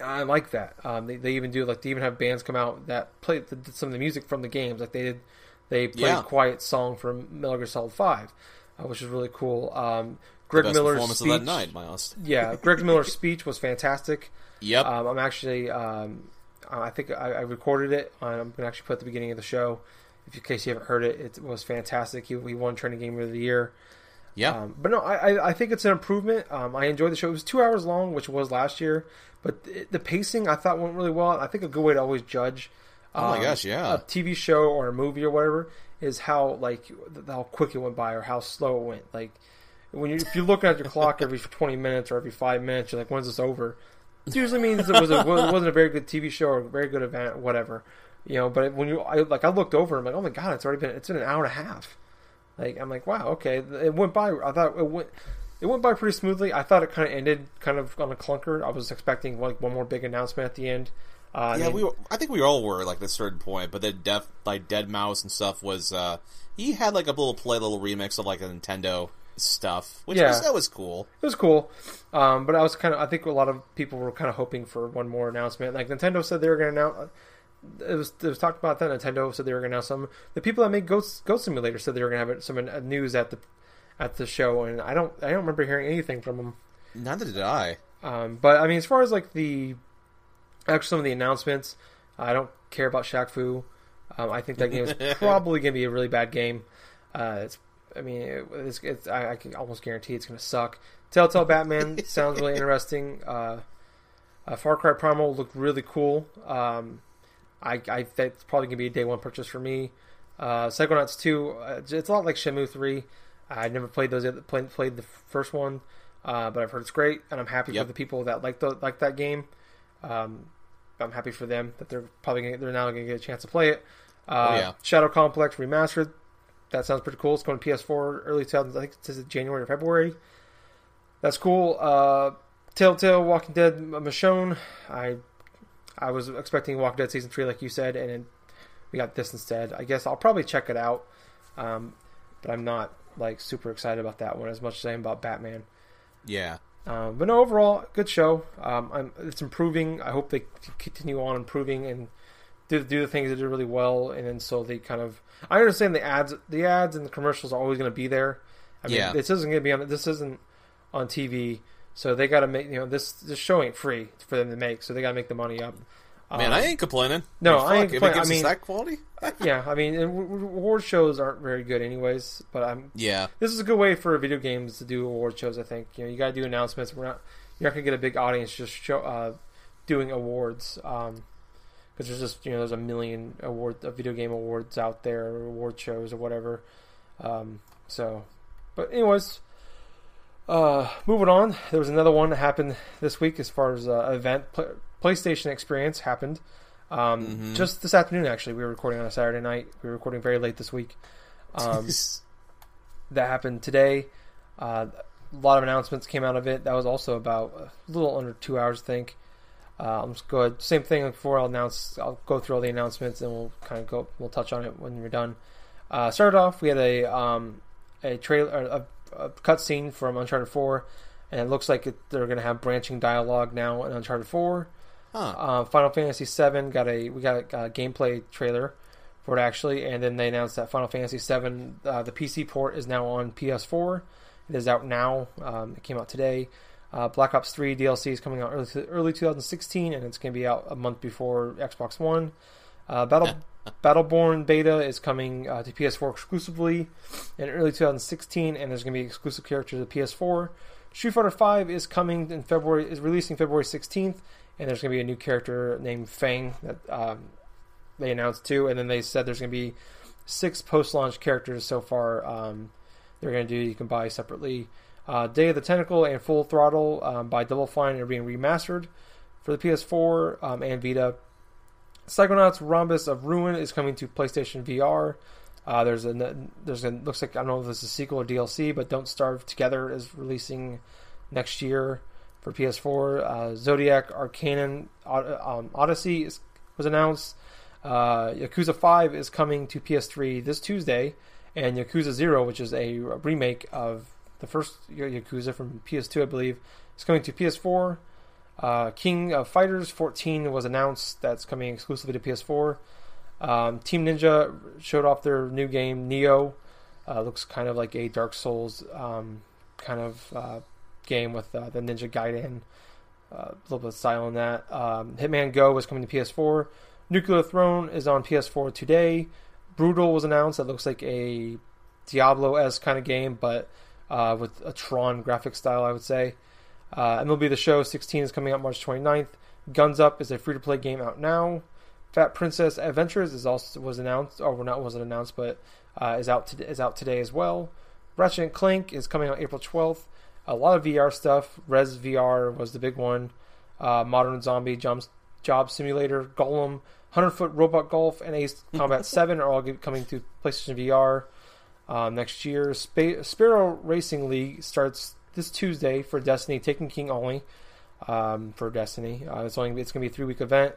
I like that. Um, they, they even do like they even have bands come out that play the, some of the music from the games. Like they did, they played Yeah. "Quiet Song" from Metal Gear Solid Five, uh, which is really cool. Um, Greg Miller's performance speech, of that night, yeah, Greg Miller's speech was fantastic. Yep. Um, I'm actually, um, I think I, I recorded it. I'm going to actually put at the beginning of the show. If in case you haven't heard it, it was fantastic. He, he won Training Game of the Year. yeah. Um, but no, I, I- think it's an improvement. Um, I enjoyed the show. It was two hours long, which was last year, but it, the pacing I thought went really well. I think a good way to always judge. Oh my um, gosh, yeah. A TV show or a movie or whatever is how like how quick it went by or how slow it went. Like when you if you're looking at your clock every 20 minutes or every five minutes, you're like, when's this over? It usually means it was a, wasn't a very good TV show or a very good event, whatever. You know, but when you I, like I looked over, and I'm like, oh my god, it's already been it's been an hour and a half. Like I'm like, wow, okay, it went by. I thought it went. It went by pretty smoothly. I thought it kind of ended kind of on a clunker. I was expecting like one more big announcement at the end. Uh, I yeah, mean, we were, I think we all were like at a certain point, but then Def like Deadmau5 and stuff was uh he had like a little play little remix of like a Nintendo stuff, which Yeah. was that was cool. it was cool. Um, but I was kind of, I think a lot of people were kind of hoping for one more announcement. Like Nintendo said they were going to announce. It was, it was talked about that Nintendo said they were going to announce some. The people that make Ghost Ghost Simulator said they were going to have some uh, news at the at the show, and I don't I don't remember hearing anything from them. Neither did I. Um, but I mean, as far as like the actually some of the announcements, I don't care about Shaq Fu. Um, I think that game is probably going to be a really bad game. Uh, it's, I mean, it, it's, it's, I, I can almost guarantee it's going to suck. Telltale Batman sounds really interesting. Uh, uh, Far Cry Primal looked really cool. Um, I, I that's probably going to be a day one purchase for me. Uh, Psychonauts 2, uh, it's a lot like Shenmue 3. I never played those played, played the first one, uh, but I've heard it's great, and I'm happy Yep. for the people that like the like that game. Um, I'm happy for them that they're probably gonna, they're now going to get a chance to play it. Uh, Oh, yeah. Shadow Complex remastered. That sounds pretty cool. It's going to PS4 early 2000s. I think it says January or February. That's cool. Uh, Telltale Walking Dead Michonne. I I was expecting Walking Dead season three, like you said, and then we got this instead. I guess I'll probably check it out, um, but I'm not like super excited about that one as much as I am about Batman. Yeah. Um, but no, overall, good show. Um, I'm, it's improving. I hope they continue on improving and do, do the things they do really well. And then so they kind of. I understand the ads, the ads and the commercials are always going to be there. I mean, Yeah. this isn't going to be on. This isn't on TV, so they got to make. You know, this this show ain't free for them to make, so they got to make the money up. Man, Um, I ain't complaining. no, Fuck, I ain't if complaining. it gives I mean- that quality. yeah, I mean, and w- w- award shows aren't very good, anyways. But I'm Yeah. this is a good way for video games to do award shows. I think you know you got to do announcements. We're not you're not gonna get a big audience just show uh, doing awards because there's just you know there's a million award uh, video game awards out there, or award shows or whatever. Um, so, but anyways, uh, moving on. There was another one that happened this week as far as uh, event Pla PlayStation Experience happened. Um, Mhm. Just this afternoon, actually, we were recording on a Saturday night. We were recording very late this week. Um, that happened today. Uh, a lot of announcements came out of it. That was also about a little under two hours, I think. Uh, I'm just go ahead. Same thing before I'll announce. I'll go through all the announcements and we'll kind of go. We'll touch on it when we're done. Uh, started off, we had a um, a trailer, a, a cutscene from Uncharted 4, and it looks like it, they're going to have branching dialogue now in Uncharted 4. Huh. Uh, Final Fantasy 7 got a we got a, a gameplay trailer for it actually, and then they announced that Final Fantasy 7 uh, the PC port is now on PS4. It is out now. Um, it came out today. Uh, Black Ops 3 DLC is coming out early, early 2016, and it's going to be out a month before Xbox One. Uh, Battle Battleborn beta is coming uh, to PS4 exclusively in early 2016, and there's going to be exclusive characters to PS4. Street Fighter 5 is coming in February, is releasing February 16th, and there's going to be a new character named Fang that um, they announced too, and then they said there's going to be six post-launch characters so far. Um, they're going to do you can buy separately. Uh, Day of the Tentacle and Full Throttle um, by Double Fine are being remastered for the PS4 um, and Vita. Psychonauts Rhombus of Ruin is coming to PlayStation VR. Uh, there's a there's a looks like I don't know if this is a sequel or DLC, but Don't Starve Together is releasing next year for PS4. Uh, Zodiac Orcanon um, Odyssey is, was announced. Uh, Yakuza 5 is coming to PS3 this Tuesday, and Yakuza 0, which is a remake of the first Yakuza from PS2, I believe, is coming to PS4. Uh, King of Fighters 14 was announced. That's coming exclusively to PS4. Um, Team Ninja showed off their new game, Nioh. Uh, looks kind of like a Dark Souls um, kind of uh, game with uh, the Ninja Gaiden. Uh, a little bit of style in that. Um, Hitman Go was coming to PS4. Nuclear Throne is on PS4 today. Brutal was announced. That looks like a Diablo s kind of game, but uh, with a Tron graphic style, I would say. Uh, MLB The Show 16 is coming out March 29th. Guns Up is a free to play game out now. Fat Princess Adventures is also was announced, or not wasn't announced, but uh, is out to, is out today as well. Ratchet and Clank is coming out April 12th. A lot of VR stuff. Rez VR was the big one. Uh, Modern Zombie Job, Job Simulator, Golem, 100 Foot Robot Golf, and Ace Combat 7 are all coming to PlayStation VR um, next year. Sp- Sparrow Racing League starts this Tuesday for Destiny, Taken King only um, for Destiny. Uh, it's only it's going to be a three week event.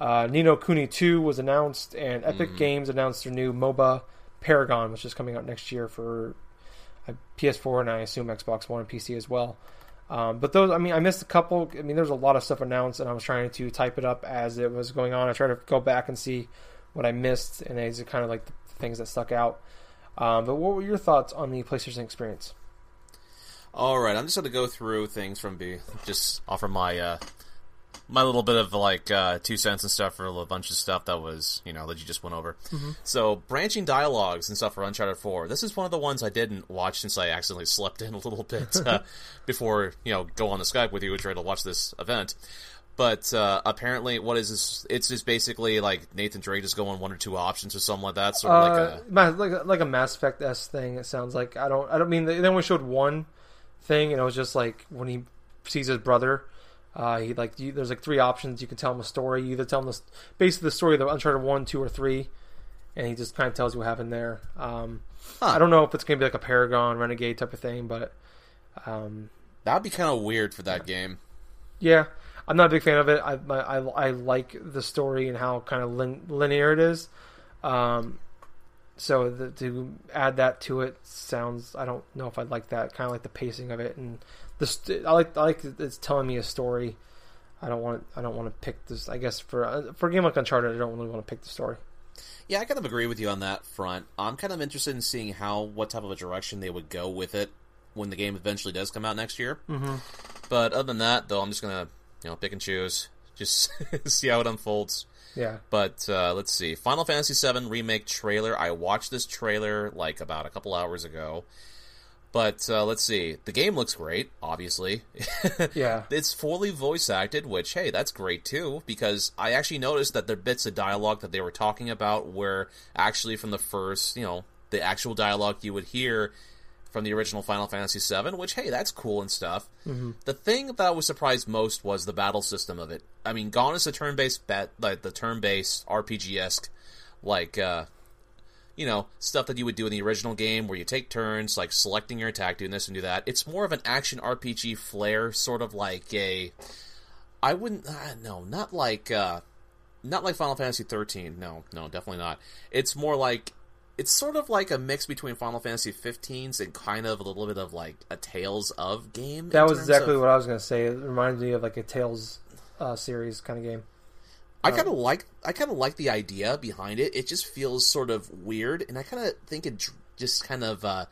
Uh, Ni no Kuni 2 was announced, and Epic Mhm. Games announced their new MOBA Paragon, which is coming out next year for uh, PS4 and I assume Xbox One and PC as well. Um, but those, I mean, I missed a couple. I mean, there's a lot of stuff announced, and I was trying to type it up as it was going on. I tried to go back and see what I missed, and these are kind of like the things that stuck out. Um, but what were your thoughts on the PlayStation experience? All right, I'm just going to go through things from B. Just offer my uh, my little bit of like uh, two cents and stuff for a bunch of stuff that was you know that you just went over. So branching dialogues and stuff for Uncharted 4. This is one of the ones I didn't watch since I accidentally slept in a little bit uh, before you know go on the Skype with you and try to watch this event. But uh, apparently, what is this? It's just basically like Nathan Drake just going one or two options or something like that. Sort of like Uh, a like a, like a Mass Effect s thing. It sounds like I don't I don't mean they only showed one thing, and it was just like when he sees his brother. Uh, he like you, there's like three options. You can tell him a story. You either tell him the basically the story of the Uncharted one, two, or three, and he just kind of tells you what happened there. Um, Huh. I don't know if it's gonna be like a Paragon Renegade type of thing, but um, that'd be kind of weird for that game. yeah, I'm not a big fan of it. I I, I like the story and how kind of lin- linear it is. Um, so the, to add that to it sounds I don't know if I'd like that. Kind of like the pacing of it and the I like I like it's telling me a story. I don't want I don't want to pick this. I guess for uh, for a game like Uncharted, I don't really want to pick the story. Yeah, I kind of agree with you on that front. I'm kind of interested in seeing how what type of a direction they would go with it when the game eventually does come out next year. Mm-hmm. But other than that, though, I'm just gonna you know pick and choose, just see how it unfolds. Yeah, But uh, let's see, Final Fantasy VII remake trailer. I watched this trailer like about a couple hours ago. But uh, let's see, the game looks great. Obviously, yeah, it's fully voice acted, which hey, that's great too. Because I actually noticed that the bits of dialogue that they were talking about were actually from the first, you know, the actual dialogue you would hear from the original Final Fantasy VII. Which hey, that's cool and stuff. Mm-hmm. The thing that I was surprised most was the battle system of it. I mean, gone is the turn based bet, like the turn based RPG esque, like uh, you know, stuff that you would do in the original game where you take turns, like selecting your attack, doing this and do that. It's more of an action RPG flair, sort of like a. I wouldn't. Uh, no, not like. Uh, not like Final Fantasy 13. No, no, definitely not. It's more like. It's sort of like a mix between Final Fantasy 15s and kind of a little bit of like a Tales of game. That was exactly of, what I was going to say. It reminds me of like a Tales uh, series kind of game. I kind of like I kind of like the idea behind it. It just feels sort of weird, and I kind of think it just kind of uh,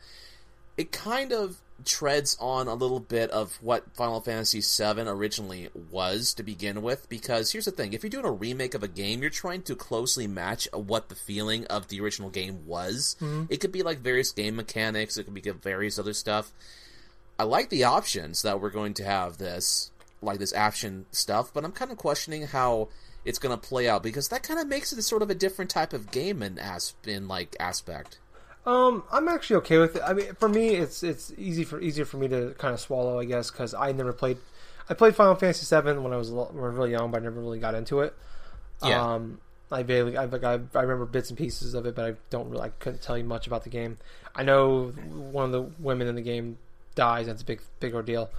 it kind of treads on a little bit of what Final Fantasy VII originally was to begin with. Because here's the thing: if you're doing a remake of a game, you're trying to closely match what the feeling of the original game was. Mm-hmm. It could be like various game mechanics. It could be various other stuff. I like the options that we're going to have this like this action stuff, but I'm kind of questioning how it's going to play out because that kind of makes it sort of a different type of game in as in like aspect. Um, I'm actually okay with it. I mean, for me, it's it's easy for easier for me to kind of swallow, I guess, because I never played. I played Final Fantasy VII when I was when I was really young, but I never really got into it. Yeah. Um, I barely, I, like, I, I remember bits and pieces of it, but I don't really, I couldn't tell you much about the game. I know one of the women in the game dies. That's a big, big ordeal.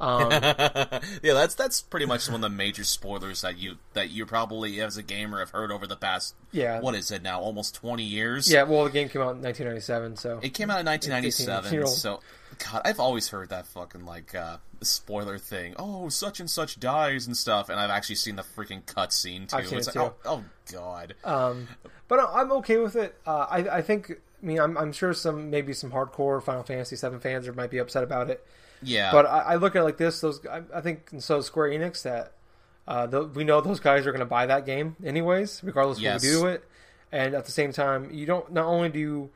Um, yeah, that's that's pretty much one of the major spoilers that you that you probably as a gamer have heard over the past. Yeah, what is it now? Almost twenty years. Yeah, well, the game came out in 1997, so it came out in 1997. So, God, I've always heard that fucking like uh, spoiler thing. Oh, such and such dies and stuff, and I've actually seen the freaking cutscene too. It's it like, too. Oh, oh, God. Um, but I'm okay with it. Uh, I I think. I mean, I'm, I'm sure some maybe some hardcore Final Fantasy VII fans might be upset about it. Yeah. But I, I look at it like this. Those I, I think so. Square Enix that uh, the, we know those guys are going to buy that game anyways, regardless yes. of what we do to it. And at the same time, you don't. Not only do you,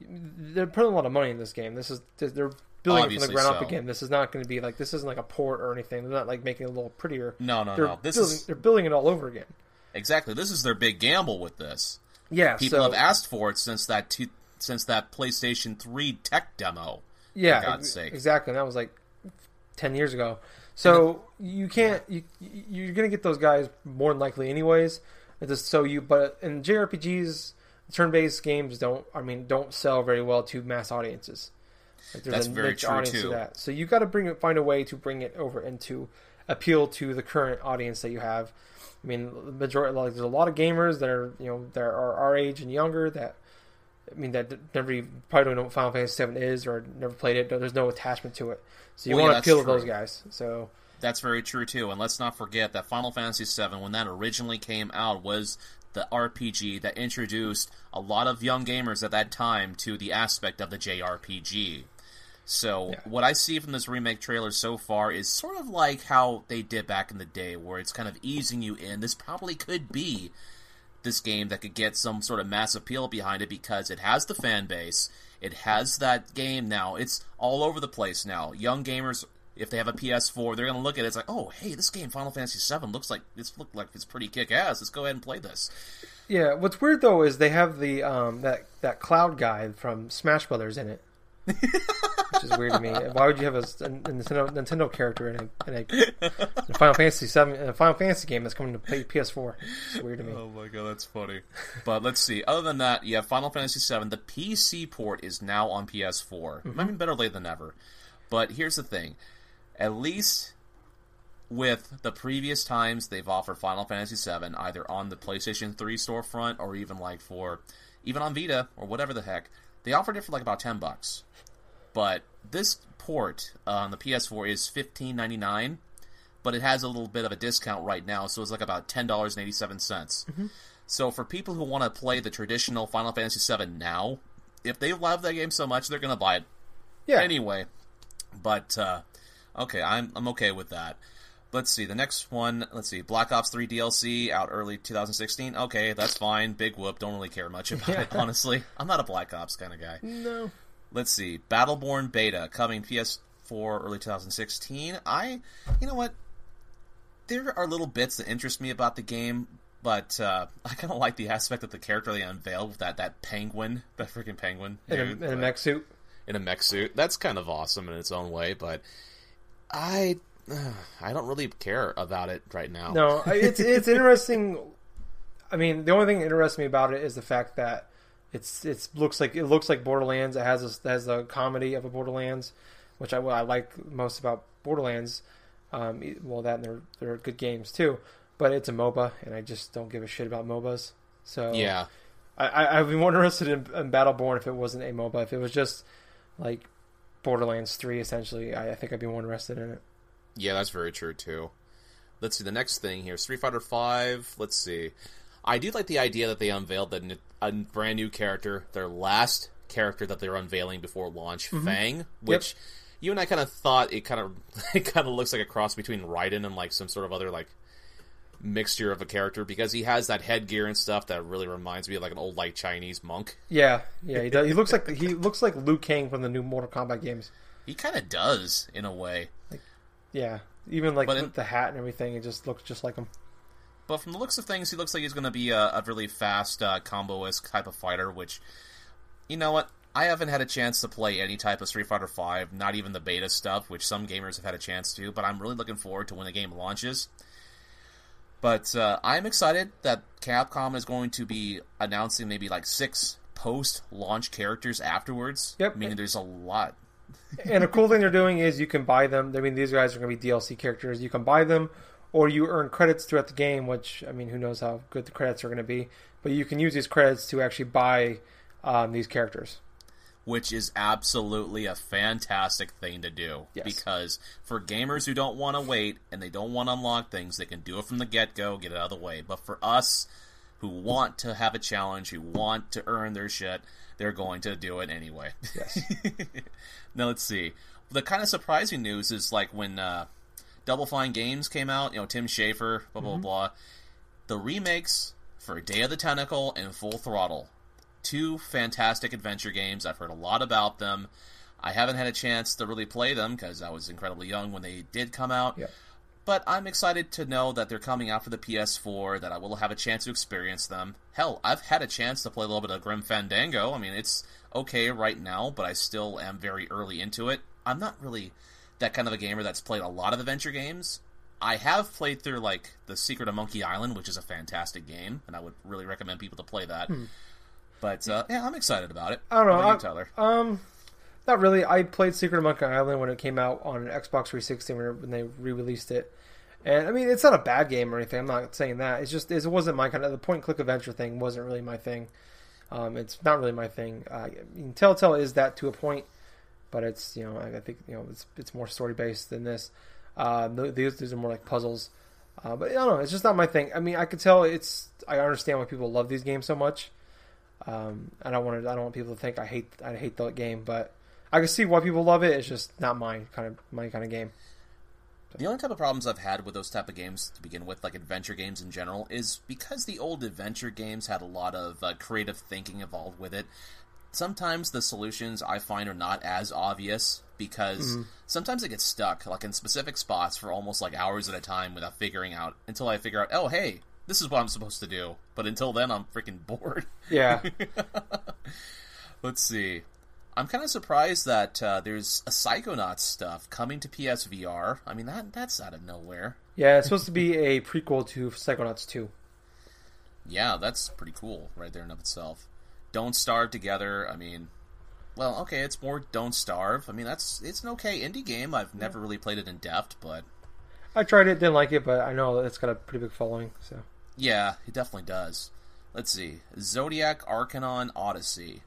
they're putting a lot of money in this game. This is they're building Obviously it from the ground so. up again. This is not going to be like this isn't like a port or anything. They're not like making it a little prettier. No, no, they're no. This building, is they're building it all over again. Exactly. This is their big gamble with this. Yeah, people so, have asked for it since that two, since that PlayStation Three tech demo. Yeah, for God's sake. exactly. And that was like ten years ago. So you can't you you're gonna get those guys more than likely anyways. Just so you but in JRPGs, turn-based games don't I mean don't sell very well to mass audiences. Like there's That's a very niche true audience too. To that. So you got to bring it find a way to bring it over and to appeal to the current audience that you have. I mean, the majority like there's a lot of gamers that are you know that are our age and younger that I mean that never probably don't know what Final Fantasy Seven is or never played it. There's no attachment to it. So you well, want yeah, to appeal to those guys. So that's very true too. And let's not forget that Final Fantasy VII, when that originally came out, was the RPG that introduced a lot of young gamers at that time to the aspect of the JRPG. So yeah. what I see from this remake trailer so far is sort of like how they did back in the day, where it's kind of easing you in. This probably could be this game that could get some sort of mass appeal behind it because it has the fan base it has that game now. It's all over the place now. Young gamers, if they have a PS4, they're gonna look at it. It's like, oh, hey, this game, Final Fantasy VII, looks like this look like it's pretty kick ass. Let's go ahead and play this. Yeah. What's weird though is they have the um, that that Cloud guy from Smash Brothers in it which is weird to me. Why would you have a, a Nintendo, Nintendo character in a, in a, in a Final Fantasy seven, a Final Fantasy game that's coming to PS4? It's weird to me. Oh my god, that's funny. But let's see. Other than that, yeah, Final Fantasy seven. The PC port is now on PS4. Mm-hmm. I mean, better late than never. But here's the thing: at least with the previous times they've offered Final Fantasy VII, either on the PlayStation 3 storefront or even like for even on Vita or whatever the heck, they offered it for like about ten bucks. But this port uh, on the PS4 is fifteen ninety nine, but it has a little bit of a discount right now, so it's like about ten dollars and eighty seven cents. Mm-hmm. So for people who want to play the traditional Final Fantasy VII now, if they love that game so much, they're gonna buy it. Yeah. Anyway, but uh, okay, I'm I'm okay with that. Let's see the next one. Let's see Black Ops 3 DLC out early 2016. Okay, that's fine. Big whoop. Don't really care much about yeah. it, honestly. I'm not a Black Ops kind of guy. No. Let's see. Battleborn beta coming PS4 early 2016. I, you know what? There are little bits that interest me about the game, but uh, I kind of like the aspect of the character they unveiled with that that penguin, that freaking penguin in, a, in a mech suit. In a mech suit. That's kind of awesome in its own way, but I I don't really care about it right now. No, it's it's interesting. I mean, the only thing that interests me about it is the fact that It's it's looks like it looks like Borderlands. It has a, has the comedy of a Borderlands, which I I like most about Borderlands. Um, well, that and they're they're good games too, but it's a MOBA, and I just don't give a shit about MOBAs. So Yeah. I, I I'd be more interested in, in Battleborn if it wasn't a MOBA. If it was just like Borderlands Three, essentially, I, I think I'd be more interested in it. Yeah, that's very true too. Let's see the next thing here. Street Fighter Five. Let's see. I do like the idea that they unveiled the, n- a brand new character, their last character that they're unveiling before launch, mm-hmm. Fang, which you and I kind of thought it kind of it kind of looks like a cross between Raiden and like some sort of other like mixture of a character because he has that headgear and stuff that really reminds me of like an old like Chinese monk. Yeah, yeah, he does. He looks like he looks like Liu Kang from the new Mortal Kombat games. He kind of does in a way. Yeah, even like in- the hat and everything, it just looks just like him. But from the looks of things, he looks like he's going to be a, a really fast uh, combo-esque type of fighter. Which, you know what? I haven't had a chance to play any type of Street Fighter Five, not even the beta stuff, which some gamers have had a chance to. But I'm really looking forward to when the game launches. But uh, I'm excited that Capcom is going to be announcing maybe like six post-launch characters afterwards. Yep. Meaning there's a lot. and a cool thing they're doing is you can buy them. I mean, these guys are going to be DLC characters. You can buy them, or you earn credits throughout the game. Which I mean, who knows how good the credits are going to be? But you can use these credits to actually buy um, these characters. which is absolutely a fantastic thing to do. Yes. Because for gamers who don't want to wait and they don't want to unlock things, they can do it from the get go, get it out of the way. But for us who want to have a challenge, who want to earn their shit, they're going to do it anyway. Yes. now let's see. The kind of surprising news is like when uh, Double Fine Games came out, you know, Tim Schafer, blah blah blah. The remakes for Day of the Tentacle and Full Throttle. Two fantastic adventure games. I've heard a lot about them. I haven't had a chance to really play them because I was incredibly young when they did come out. Yep. But I'm excited to know that they're coming out for the PS4, that I will have a chance to experience them. Hell, I've had a chance to play a little bit of Grim Fandango. I mean, it's okay right now, but I still am very early into it. I'm not really that kind of a gamer that's played a lot of adventure games. I have played through, like, The Secret of Monkey Island, which is a fantastic game, and I would really recommend people to play that. But, uh, yeah, I'm excited about it. Hmm. I don't know. I- you, Tyler? Um, not really. I played Secret of Monkey Island when it came out on Xbox 360 when, when they re-released it, and I mean it's not a bad game or anything. I'm not saying that. It's just it wasn't my kind of the point click adventure thing wasn't really my thing. Um, it's not really my thing. Uh, I mean, Telltale is that to a point, but it's you know I, think you know it's it's more story-based than this. Uh, these these are more like puzzles. Uh, but I don't know. It's just not my thing. I mean, I could tell it's. I understand why people love these games so much. Um, I don't want to. I don't want people to think I hate. I hate the game, but I can see why people love it. It's just not my kind of my kind of game. The only type of problems I've had with those type of games to begin with, like adventure games in general, is because the old adventure games had a lot of uh, creative thinking involved with it. Sometimes the solutions I find are not as obvious because sometimes it gets stuck, like in specific spots for almost like hours at a time without figuring out until I figure out, oh hey, this is what I'm supposed to do. But until then, I'm freaking bored. Yeah, Let's see. I'm kind of surprised that uh, there's a Psychonauts stuff coming to PSVR. I mean, that that's out of nowhere. yeah. It's supposed to be a prequel to Psychonauts 2. Yeah, that's pretty cool right there in of itself. Don't Starve Together. I mean, well, okay, it's more Don't Starve. I mean, that's it's an okay indie game. I've never really played it in depth, but I tried it, didn't like it, but I know it's got a pretty big following. So yeah, it definitely does. Let's see, Zodiac Orcanon Odyssey.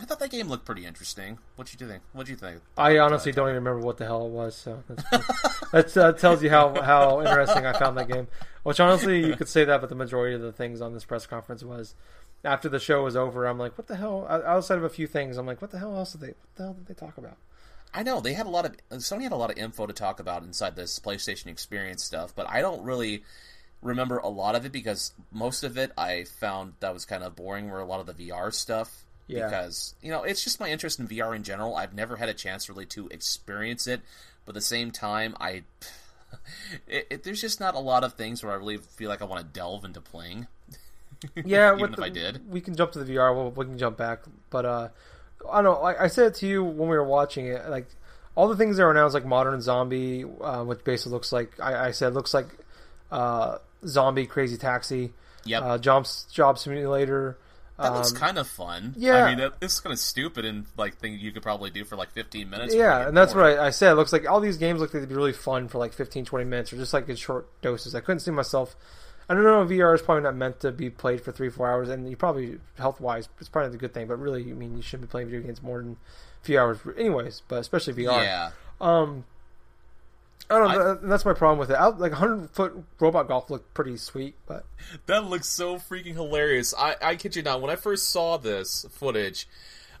I thought that game looked pretty interesting. What you think? What you think? I honestly don't even remember what the hell it was. So that's, that uh, tells you how how interesting I found that game. Which honestly, you could say that, but the majority of the things on this press conference was after the show was over. I'm like, what the hell? Outside of a few things, I'm like, what the hell else did they? What the hell did they talk about? I know they had a lot of Sony had a lot of info to talk about inside this PlayStation Experience stuff, but I don't really remember a lot of it because most of it I found that was kind of boring. Where a lot of the VR stuff. Yeah. Because you know it's just my interest in VR in general. I've never had a chance really to experience it, but at the same time, I it, it, there's just not a lot of things where I really feel like I want to delve into playing. Yeah, Even if the- I did. we can jump to the VR. We'll, we can jump back, but uh, I don't know. Like I said to you when we were watching it, like all the things that are announced, like Modern Zombie, uh, which basically looks like I, I said looks like uh, Zombie Crazy Taxi, Yep. uh, Job Job Simulator, That looks Um, kind of fun. yeah. I mean, it's kind of stupid and like thing you could probably do for like 15 minutes. Yeah, and that's what I, I said. It looks like all these games look like they'd be really fun for like 15, 20 minutes or just like in short doses. I couldn't see myself. I don't know. VR is probably not meant to be played for three, four hours, and you probably health wise, it's probably not a good thing. But really, I mean, you shouldn't be playing video games more than a few hours, anyways. But especially VR. Yeah. Um, I don't know. I- that's my problem with it. I, like 100 foot robot golf looked pretty sweet, but That looks so freaking hilarious. I, I kid you not, when I first saw this footage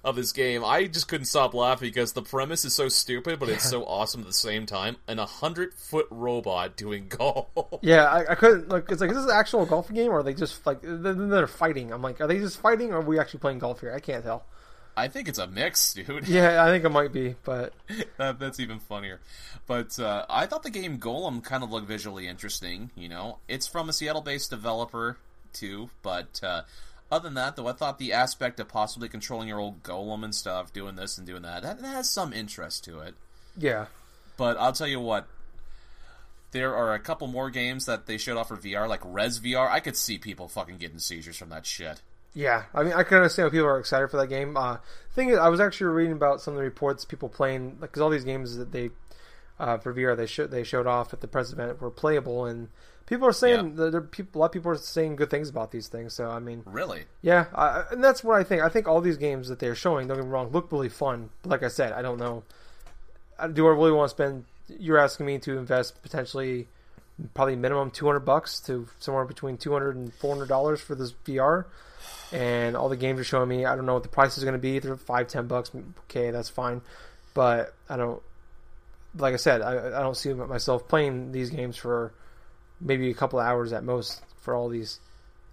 of this game, I just couldn't stop laughing because the premise is so stupid, but it's so awesome at the same time. An 100 foot robot doing golf. yeah, I, I couldn't. Like, it's like is this an actual golf game, or are they just like they're fighting? I'm like, are they just fighting, or are we actually playing golf here? I can't tell. I think it's a mix, dude. Yeah, I think it might be, but that, that's even funnier. But uh, I thought the game Golem kind of looked visually interesting. You know, it's from a Seattle-based developer too. But uh, other than that, though, I thought the aspect of possibly controlling your old Golem and stuff, doing this and doing that, that, that has some interest to it. yeah, But I'll tell you what. There are a couple more games that they showed off for VR, like Rez VR. I could see people fucking getting seizures from that shit. Yeah, I mean, I can understand why people are excited for that game. Uh, thing is, I was actually reading about some of the reports people playing because all these games that they uh, for VR they showed they showed off at the press event were playable, and people are saying Yeah. that there, people, a lot of people are saying good things about these things. So I mean, Really? yeah, I, and that's what I think. I think all these games that they're showing, don't get me wrong, look really fun. But like I said, I don't know. Do I really want to spend? You're asking me to invest potentially, probably minimum two hundred bucks to somewhere between two hundred and four hundred dollars for this VR, and all the games are showing me. I don't know what the price is going to be. They're five, ten bucks. Okay, that's fine, but I don't. Like I said, I, I don't see myself playing these games for maybe a couple of hours at most for all these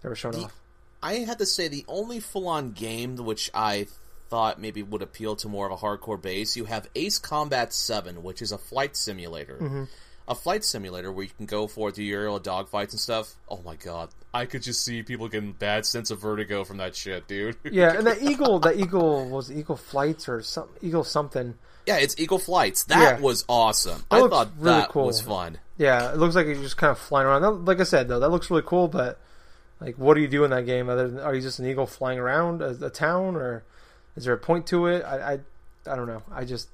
that were shown The- off. I had to say the only full-on game which I thought maybe would appeal to more of a hardcore base, you have Ace Combat 7, which is a flight simulator. Mm-hmm. A flight simulator where you can go for the aerial dogfights and stuff. Oh my god. I could just see people getting bad sense of vertigo from that shit, dude. Yeah, and that eagle, the eagle was Eagle Flights or some Eagle something. yeah, it's Eagle Flights. That Yeah. was awesome. That I thought really that cool. was fun. Yeah, it looks like you're just kind of flying around. That, like I said, though, that looks really cool. But like, what do you do in that game? Other than are you just an eagle flying around a, a town, or is there a point to it? I, I, I don't know. I just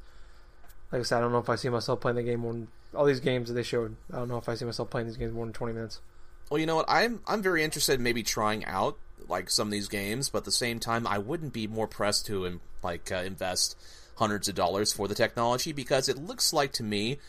like I said, I don't know if I see myself playing the game more than all these games that they showed. I don't know if I see myself playing these games more than twenty minutes. Well, you know what? I'm I'm very interested in maybe trying out like some of these games, but at the same time, I wouldn't be more pressed to like uh, invest hundreds of dollars for the technology because it looks like to me,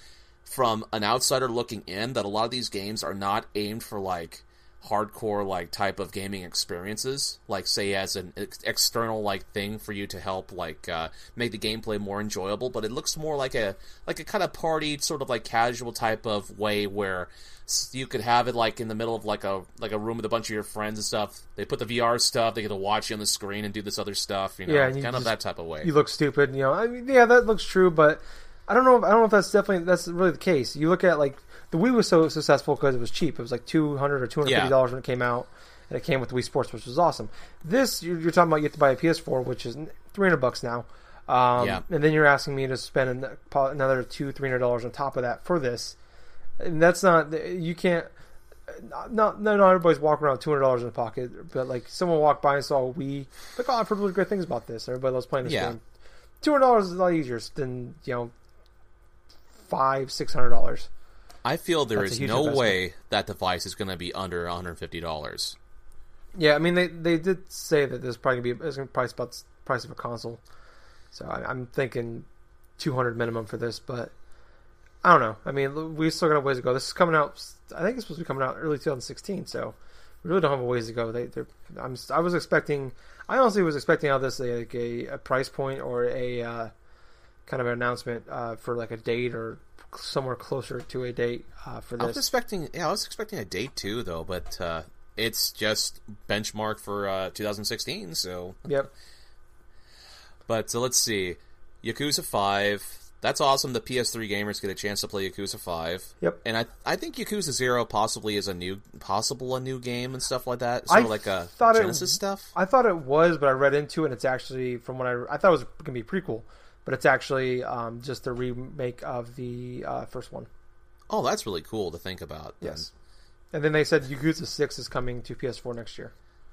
from an outsider looking in, that a lot of these games are not aimed for like hardcore like type of gaming experiences like say as an ex- external like thing for you to help like uh, make the gameplay more enjoyable but it looks more like a like a kind of party sort of like casual type of way where you could have it like in the middle of like a like a room with a bunch of your friends and stuff they put the VR stuff they get to watch you on the screen and do this other stuff you know Yeah, you kind of that type of way You look stupid, you know. I mean, yeah, that looks true, but I don't know. If, I don't know if that's definitely that's really the case. You look at like the Wii was so successful because it was cheap. It was like two hundred or two hundred fifty dollars when it came out, and it came with the Wii Sports, which was awesome. This you're, you're talking about you have to buy a PS4, which is three hundred bucks now. Um, Yeah. and then you're asking me to spend an- another two, three hundred dollars on top of that for this, and that's not you can't. Not, not, not everybody's walking around two hundred dollars in the pocket, but like someone walked by and saw a Wii, like oh, I've heard really great things about this. Everybody loves playing this Yeah. game. Two hundred dollars is a lot easier than you know five, six hundred dollars. I feel there That's is no investment. way that device is going to be under $150 Yeah, I mean they they did say that there's probably gonna be it's gonna price about the price of a console, so I, I'm thinking two hundred minimum for this, but I don't know. I mean we still got a ways to go. This is coming out. I think it's supposed to be coming out early 2016, so we really don't have a ways to go. They they're, I'm I was expecting. I honestly was expecting out this like a, a price point or a uh, kind of an announcement uh, for like a date or somewhere closer to a date uh, for I was expecting, yeah, I was expecting a date too, though, but uh, it's just benchmark for uh, 2016. So, Yep. but uh, let's see, Yakuza Five. That's awesome. The PS3 gamers get a chance to play Yakuza Five. Yep. And I, I think Yakuza Zero possibly is a new, possible a new game and stuff like that. Sort I of like a thought it- Genesis stuff. I thought it was, but I read into it. and It's actually from what I I thought it was going to be prequel, but it's actually um, just a remake of the uh, first one. Oh, that's really cool to think about. then. Yes, and then they said Yakuza Six is coming to PS4 next year.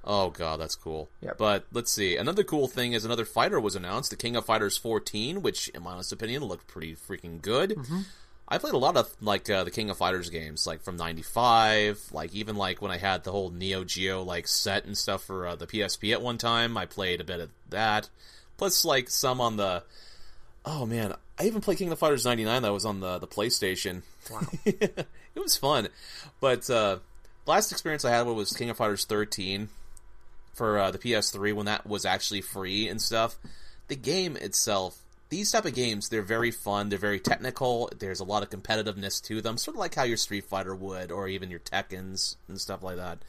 Oh god, that's cool. Yep. But let's see. Another cool thing is another fighter was announced, the King of Fighters 14, which, in my honest opinion, looked pretty freaking good. Mm-hmm. I played a lot of like uh, the King of Fighters games, like from '95, like even like when I had the whole Neo Geo like set and stuff for uh, the PSP at one time. I played a bit of that, plus like some on the. Oh man, I even played King of Fighters '99 that was on the the PlayStation. Wow. it was fun, but uh, last experience I had was King of Fighters 13 for uh, the PS3 when that was actually free and stuff. The game itself, these type of games, they're very fun. They're very technical. There's a lot of competitiveness to them, sort of like how your Street Fighter would, or even your Tekken's and stuff like that.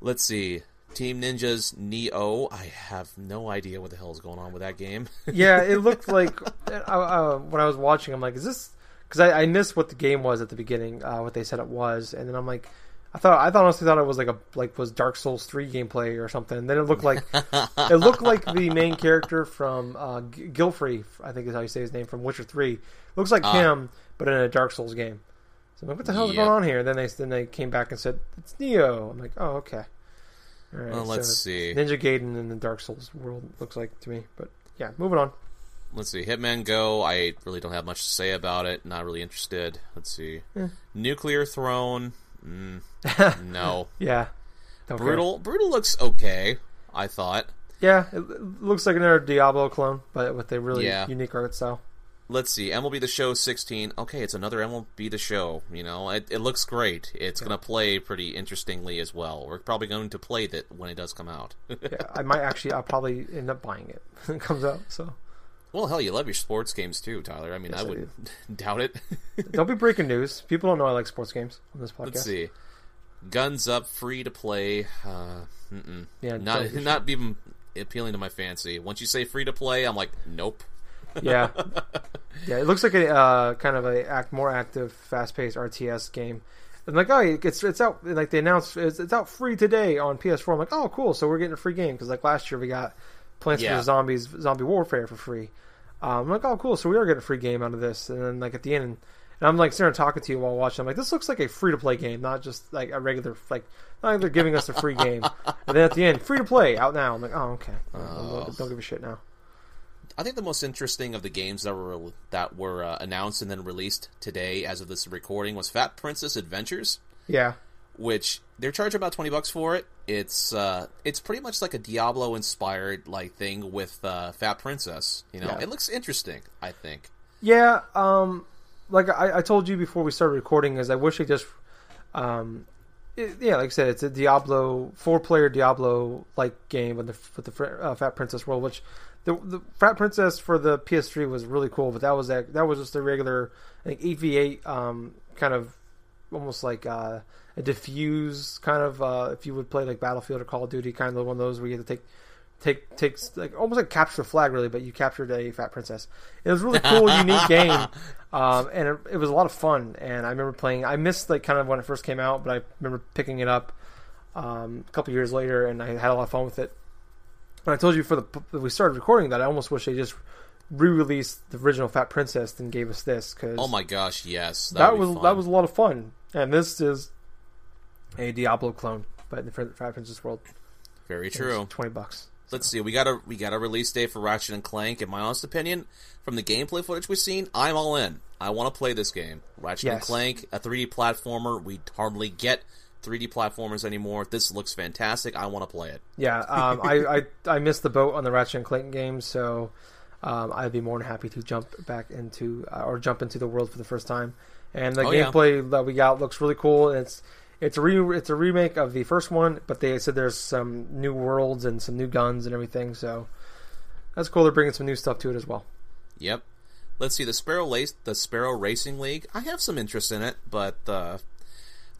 Let's see. Team Ninja's Nioh. I have no idea what the hell is going on with that game. yeah, it looked like uh, uh, when I was watching, I'm like, is this? Because I, I missed what the game was at the beginning, uh, what they said it was, and then I'm like, I thought I thought honestly thought it was like a like was Dark Souls three gameplay or something. And then it looked like it looked like the main character from uh, Gilfrey, I think is how you say his name from Witcher three. Looks like Ah. him, but in a Dark Souls game. So I'm like, what the hell's Yeah. going on here? Then they then they came back and said it's Nioh. I'm like, oh okay. All right, Well, let's so see. Ninja Gaiden in the Dark Souls world looks like to me, but yeah, moving on. Let's see. Hitman Go. I really don't have much to say about it. Not really interested. Let's see. Nuclear Throne. Mm, no. Yeah, Don't care. Brutal. Brutal looks okay. I thought. Yeah, it, it looks like another Diablo clone, but with a really Yeah. unique art style. Let's see. MLB The Show 16. Okay, it's another MLB The Show. You know, it, it looks great. It's going to play pretty interestingly as well. We're probably going to play that when it does come out. Yeah, I might actually, I'll probably end up buying it when it comes out. So well, hell, you love your sports games too, Tyler. I mean, Yes, I I would doubt it. don't be breaking news. People don't know I like sports games on this podcast. Let's see. Guns Up, free to play. Uh. Yeah, not not even appealing to my fancy. Once you say free to play, I'm like, nope. Yeah, yeah. It looks like a uh, kind of a act more active, fast paced RTS game. And like, oh, it's it's out. Like they announced it's, it's out free today on PS4. I'm like, oh, cool. So we're getting a free game because like last year we got Plants Yeah. vs Zombies Zombie Warfare for free. Um, I'm like, oh, cool. So we are getting a free game out of this. And then like at the end, and I'm like sitting there talking to you while watching. I'm like, this looks like a free to play game, not just like a regular like. Not like they're giving us a free game, and then at the end, free to play out now. I'm like, oh, okay. Oh. don't, don't give a shit now. I think the most interesting of the games that were that were uh, announced and then released today, as of this recording, was Fat Princess Adventures, Yeah, which they're charging about twenty bucks for it. It's uh, it's pretty much like a Diablo inspired like thing with uh, Fat Princess. You know, Yeah. it looks interesting. I think. Yeah, um, like I, I told you before we started recording, is I wish they just, um, it, yeah, like I said, it's a Diablo four player Diablo like game with the with the uh, Fat Princess world, which the the Fat Princess for the PS3 was really cool, but that was that that was just a regular I think eight v eight um kind of almost like uh, a diffuse kind of uh, if you would play like Battlefield or Call of Duty, kind of one of those where you have to take take takes like almost like capture the flag really, but you captured a fat princess. It was a really cool, unique game, um, and it, it was a lot of fun. And I remember playing. I missed like kind of when it first came out, but I remember picking it up um, a couple years later, and I had a lot of fun with it. And I told you for the we started recording that I almost wish they just re-released the original Fat Princess and gave us this because Oh my gosh, yes, that was fun. that was a lot of fun. And this is a Diablo clone, but in the Fat Princess world. very true. Twenty bucks. Let's see. We got a we got a release date for Ratchet and Clank. In my honest opinion, from the gameplay footage we've seen, I'm all in. I want to play this game. Ratchet and Clank, a 3D platformer. We hardly get 3D platformers anymore. This looks fantastic. I want to play it. Yeah, um, I, I I missed the boat on the Ratchet and Clank games, so um, I'd be more than happy to jump back into uh, or jump into the world for the first time. And the Oh, yeah. gameplay that we got looks really cool. And it's it's a re- it's a remake of the first one, but they said there's some new worlds and some new guns and everything. So that's cool. They're bringing some new stuff to it as well. Yep. Let's see the Sparrow Lace, the Sparrow Racing League. I have some interest in it, but uh,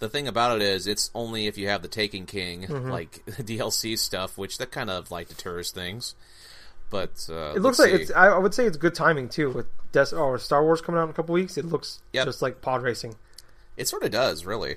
the thing about it is, it's only if you have the Taken King Mm-hmm. like DLC stuff, which that kind of like deters things. But uh, It looks like it's. I would say it's good timing too with Des- or Star Wars coming out in a couple weeks. It looks Yep. just like pod racing. it sort of does, really.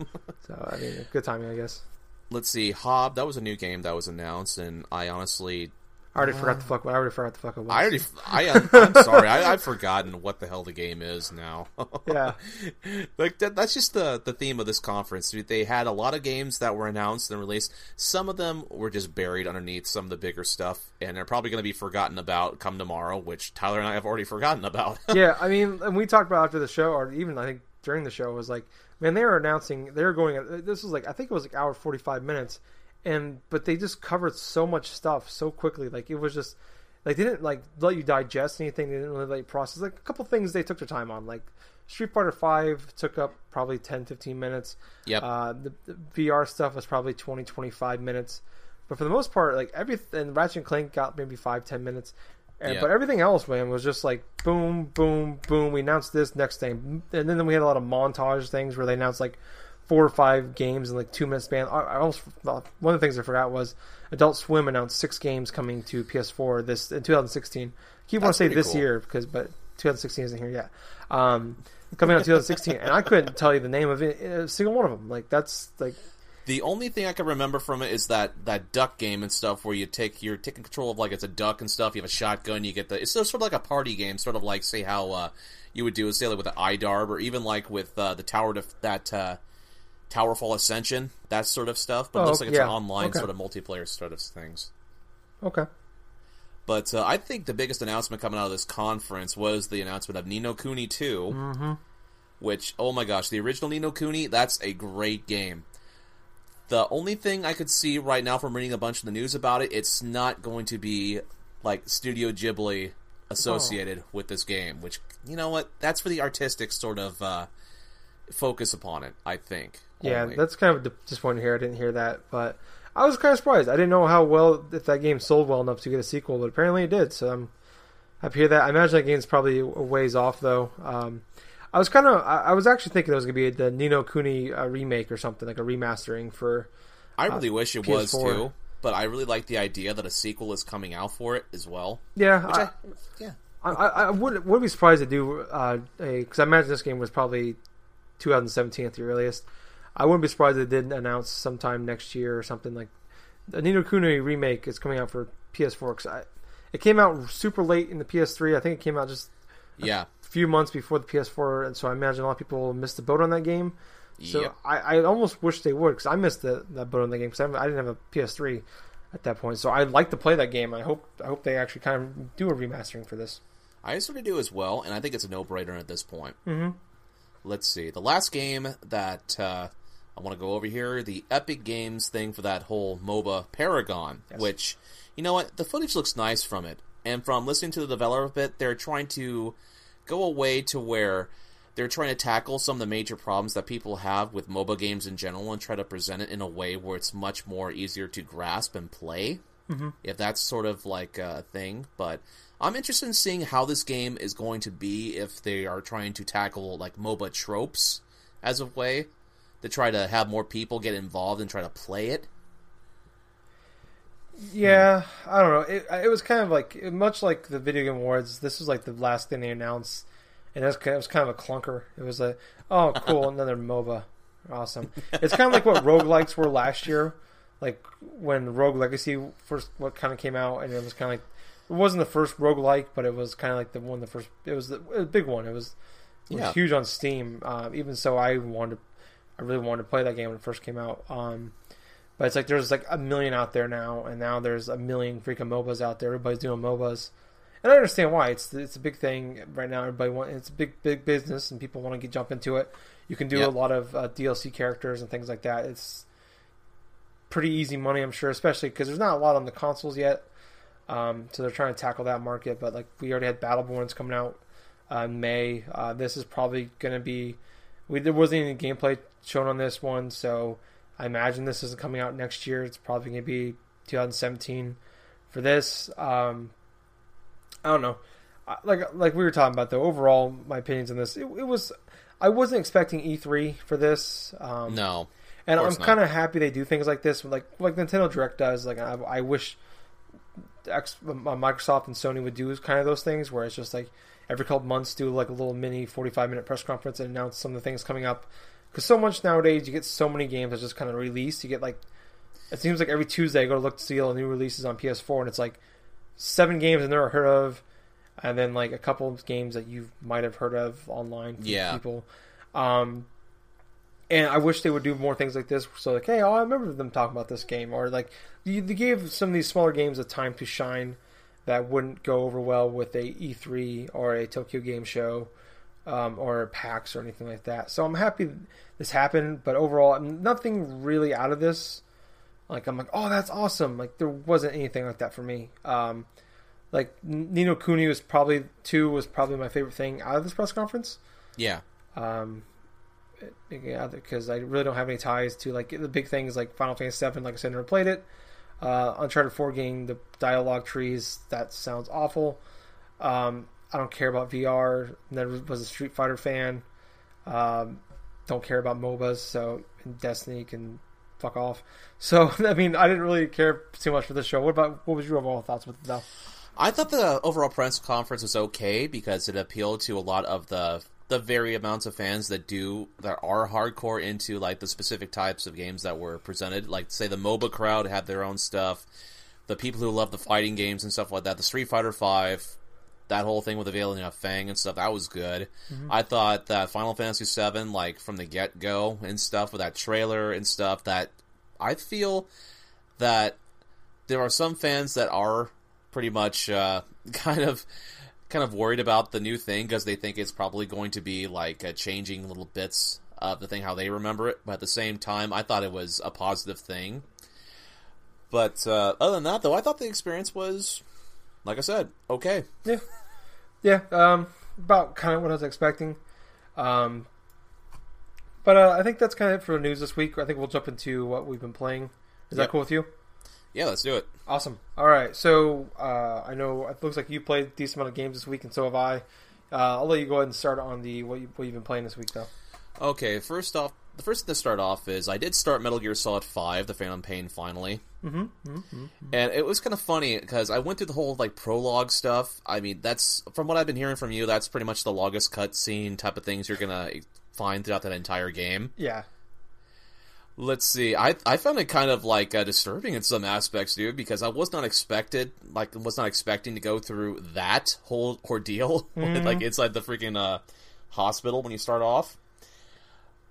So I mean, good timing, I guess. let's see hob that was a new game that was announced and i honestly I already forgot the uh, fuck. I already forgot the fuck it was. I already, I, am- I'm sorry, I, I've forgotten what the hell the game is now. yeah, like that, that's just the the theme of this conference. They had a lot of games that were announced and released. Some of them were just buried underneath some of the bigger stuff, and they're probably going to be forgotten about come tomorrow, which Tyler and I have already forgotten about. yeah. I mean, and we talked about after the show, or even I think during the show, was like, man, they were announcing they were going. This was like I think it was like hour forty five minutes, and but they just covered so much stuff so quickly. Like it was just like they didn't like let you digest anything. They didn't really let you process. Like a couple things they took their time on. Like Street Fighter Five took up probably 10, 15 minutes. Yep. Uh, the, the VR stuff was probably 20, 25 minutes. But for the most part, like everything, Ratchet and Clank got maybe five, ten minutes. And, Yeah. But everything else, man, was just like boom, boom, boom. We announced this next thing, and then we had a lot of montage things where they announced like four or five games in like two minute span. I, I almost one of the things I forgot was Adult Swim announced six games coming to PS4 this in 2016. I keep want to say this cool. year because but 2016 isn't here yet. Um, coming out in 2016, and I couldn't tell you the name of it, a single one of them. Like that's like The only thing I can remember from it is that that duck game and stuff where you take you're taking control of like it's a duck and stuff. You have a shotgun. You get the it's sort of like a party game, sort of like say how uh, you would do say like with the iDarb or even like with uh, the tower def- that uh, Towerfall Ascension that sort of stuff. But it Oh, looks like it's yeah. an online Okay. sort of multiplayer sort of things. okay. But uh, I think the biggest announcement coming out of this conference was the announcement of Ni no Kuni 2. Mm-hmm. Which, oh my gosh, the original Ni no Kuni, that's a great game. The only thing I could see right now from reading a bunch of the news about it, it's not going to be like Studio Ghibli associated Oh. with this game. Which, you know what? That's for the artistic sort of uh, focus upon it, I think. Yeah, only. that's kind of disappointing here. I didn't hear that, but I was kind of surprised. I didn't know how well if that game sold well enough to get a sequel, but apparently it did. So I'm happy to hear that. I imagine that game's probably a ways off though. Um, I was kind of, I, I was actually thinking it was gonna be the Ni no Kuni uh, remake or something like a remastering for. I really wish it was PS4. too. But I really like the idea that a sequel is coming out for it as well. Yeah, I, I, yeah. I, I, I would would be surprised to do uh, a because I imagine this game was probably 2017 at the earliest. I wouldn't be surprised if they didn't announce sometime next year or something like the Ni no Kuni remake is coming out for PS4. Cause I, it came out super late in the PS3. I think it came out just Yeah. Few months before the PS4, and so I imagine a lot of people missed the boat on that game. So Yep. I, I almost wish they would because I missed the, that boat on that game because I, I didn't have a PS3 at that point. So I'd like to play that game. I hope I hope they actually kind of do a remastering for this. I sort of do as well, and I think it's a no-brainer at this point. Mhm. Let's see. The last game that uh, I want to go over here, the Epic Games thing for that whole MOBA Paragon, Yes. which, you know what, the footage looks nice from it. And from listening to the developer a bit, they're trying to go away to where they're trying to tackle some of the major problems that people have with MOBA games in general and try to present it in a way where it's much more easier to grasp and play mm-hmm. if that's sort of like a thing. But I'm interested in seeing how this game is going to be if they are trying to tackle like MOBA tropes as a way to try to have more people get involved and try to play it. Yeah, I don't know. It, it was kind of like much like the video game awards. This was like the last thing they announced, and it was, kind- it was kind of a clunker. It was a oh cool another MOBA, awesome. It's kind of like what roguelikes were last year, like when Rogue Legacy first what kind of came out, and it was kind of like it wasn't the first roguelike, but it was kind of like the one the first. It was the it was a big one. It was, it was Yeah. huge on Steam. Uh, even so, I wanted, I really wanted to play that game when it first came out. Um, but it's like there's like a million out there now, and now there's a million freaking MOBAs out there. Everybody's doing MOBAs, and I understand why. It's it's a big thing right now. Everybody want it's a big big business, and people want to get jump into it. You can do Yep. a lot of uh, DLC characters and things like that. It's pretty easy money, I'm sure, especially because there's not a lot on the consoles yet. Um, so they're trying to tackle that market. But like we already had Battleborns coming out uh, in May. Uh, this is probably going to be. We, there wasn't any gameplay shown on this one, so I imagine this isn't coming out next year. It's probably going to be 2017 for this. Um, I don't know. Like like we were talking about though. Overall, my opinions on this, it, it was. I wasn't expecting E3 for this. Um, No. and I'm kind of happy they do things like this, like like Nintendo Direct does. Like I, I wish X, uh, Microsoft and Sony would do kind of those things, where it's just like every couple months do like a little mini 45 minute press conference and announce some of the things coming up. Because so much nowadays, you get so many games that just kind of released. You get like it seems like every Tuesday I go to look to see all the new releases on PS4, and it's like seven games I've never heard of, and then like a couple of games that you might have heard of online. from Yeah. people. Um, and I wish they would do more things like this. So like, hey, oh, I remember them talking about this game, or like you, they gave some of these smaller games a time to shine that wouldn't go over well with a E3 or a Tokyo Game Show um, or packs or anything like that. So I'm happy this happened, but overall, nothing really out of this. Like I'm like, oh, that's awesome. Like there wasn't anything like that for me. Um, like Ni no Kuni was probably two was probably my favorite thing out of this press conference. Yeah. Um, yeah, because I really don't have any ties to like the big things like Final Fantasy Seven. Like I said, never played it. Uh, Uncharted Four game, the dialogue trees that sounds awful. Um, I don't care about VR. Never was a Street Fighter fan. Um, don't care about MOBAs. So Destiny can fuck off. So I mean, I didn't really care too much for this show. What about what was your overall thoughts with it? I thought the overall press conference was okay because it appealed to a lot of the the very amounts of fans that do that are hardcore into like the specific types of games that were presented. Like say the MOBA crowd had their own stuff. The people who love the fighting games and stuff like that. The Street Fighter Five, that whole thing with the Veiling of Fang and stuff, that was good. I thought that Final Fantasy VII, like from the get go and stuff with that trailer and stuff, that I feel that there are some fans that are pretty much uh, kind of kind of worried about the new thing because they think it's probably going to be like uh, changing little bits of the thing how they remember it. But at the same time, I thought it was a positive thing. But uh, other than that, though, I thought the experience was, like I said, okay. Yeah, yeah. Um, about kind of what I was expecting. Um, but uh, I think that's kind of it for the news this week. I think we'll jump into what we've been playing. Is that cool with you? Yeah, let's do it. Awesome. All right. So uh, I know it looks like you played a decent amount of games this week, and so have I. Uh, I'll let you go ahead and start on the what, you, what you've been playing this week, though. Okay, first off, the first thing to start off is I did start Metal Gear Solid Five: The Phantom Pain finally, mm-hmm, and it was kind of funny because I went through the whole like prologue stuff. I mean, that's from what I've been hearing from you. That's pretty much the longest cutscene type of things you're gonna find throughout that entire game. Yeah. Let's see. I I found it kind of like uh, disturbing in some aspects, dude, because I was not expected like was not expecting to go through that whole ordeal like inside the freaking uh, hospital when you start off.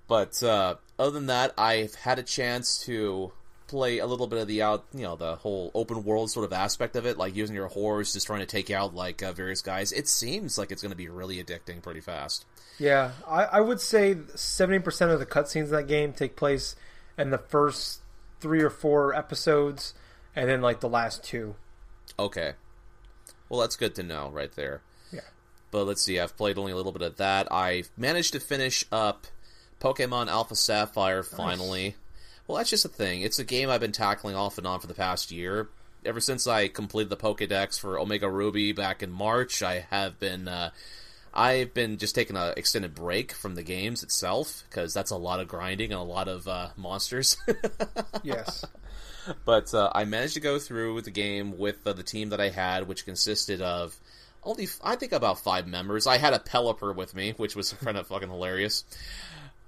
But uh, other than that, I've had a chance to play a little bit of the out, you know, the whole open world sort of aspect of it, like using your horse, just trying to take out like uh, various guys. It seems like it's going to be really addicting pretty fast. Yeah. I, I would say seventy percent of the cutscenes in that game take place in the first three or four episodes, and then like the last two. Okay. Well, that's good to know right there. Yeah. But let's see, I've played only a little bit of that. I managed to finish up Pokemon Alpha Sapphire finally. Well, that's just a thing. It's a game I've been tackling off and on for the past year. Ever since I completed the Pokedex for Omega Ruby back in March, I have been uh, I've been just taking an extended break from the games itself because that's a lot of grinding and a lot of uh, monsters. Yes. But uh, I managed to go through the game with uh, the team that I had, which consisted of only, I think, about five members. I had a Pelipper with me, which was kind of fucking hilarious.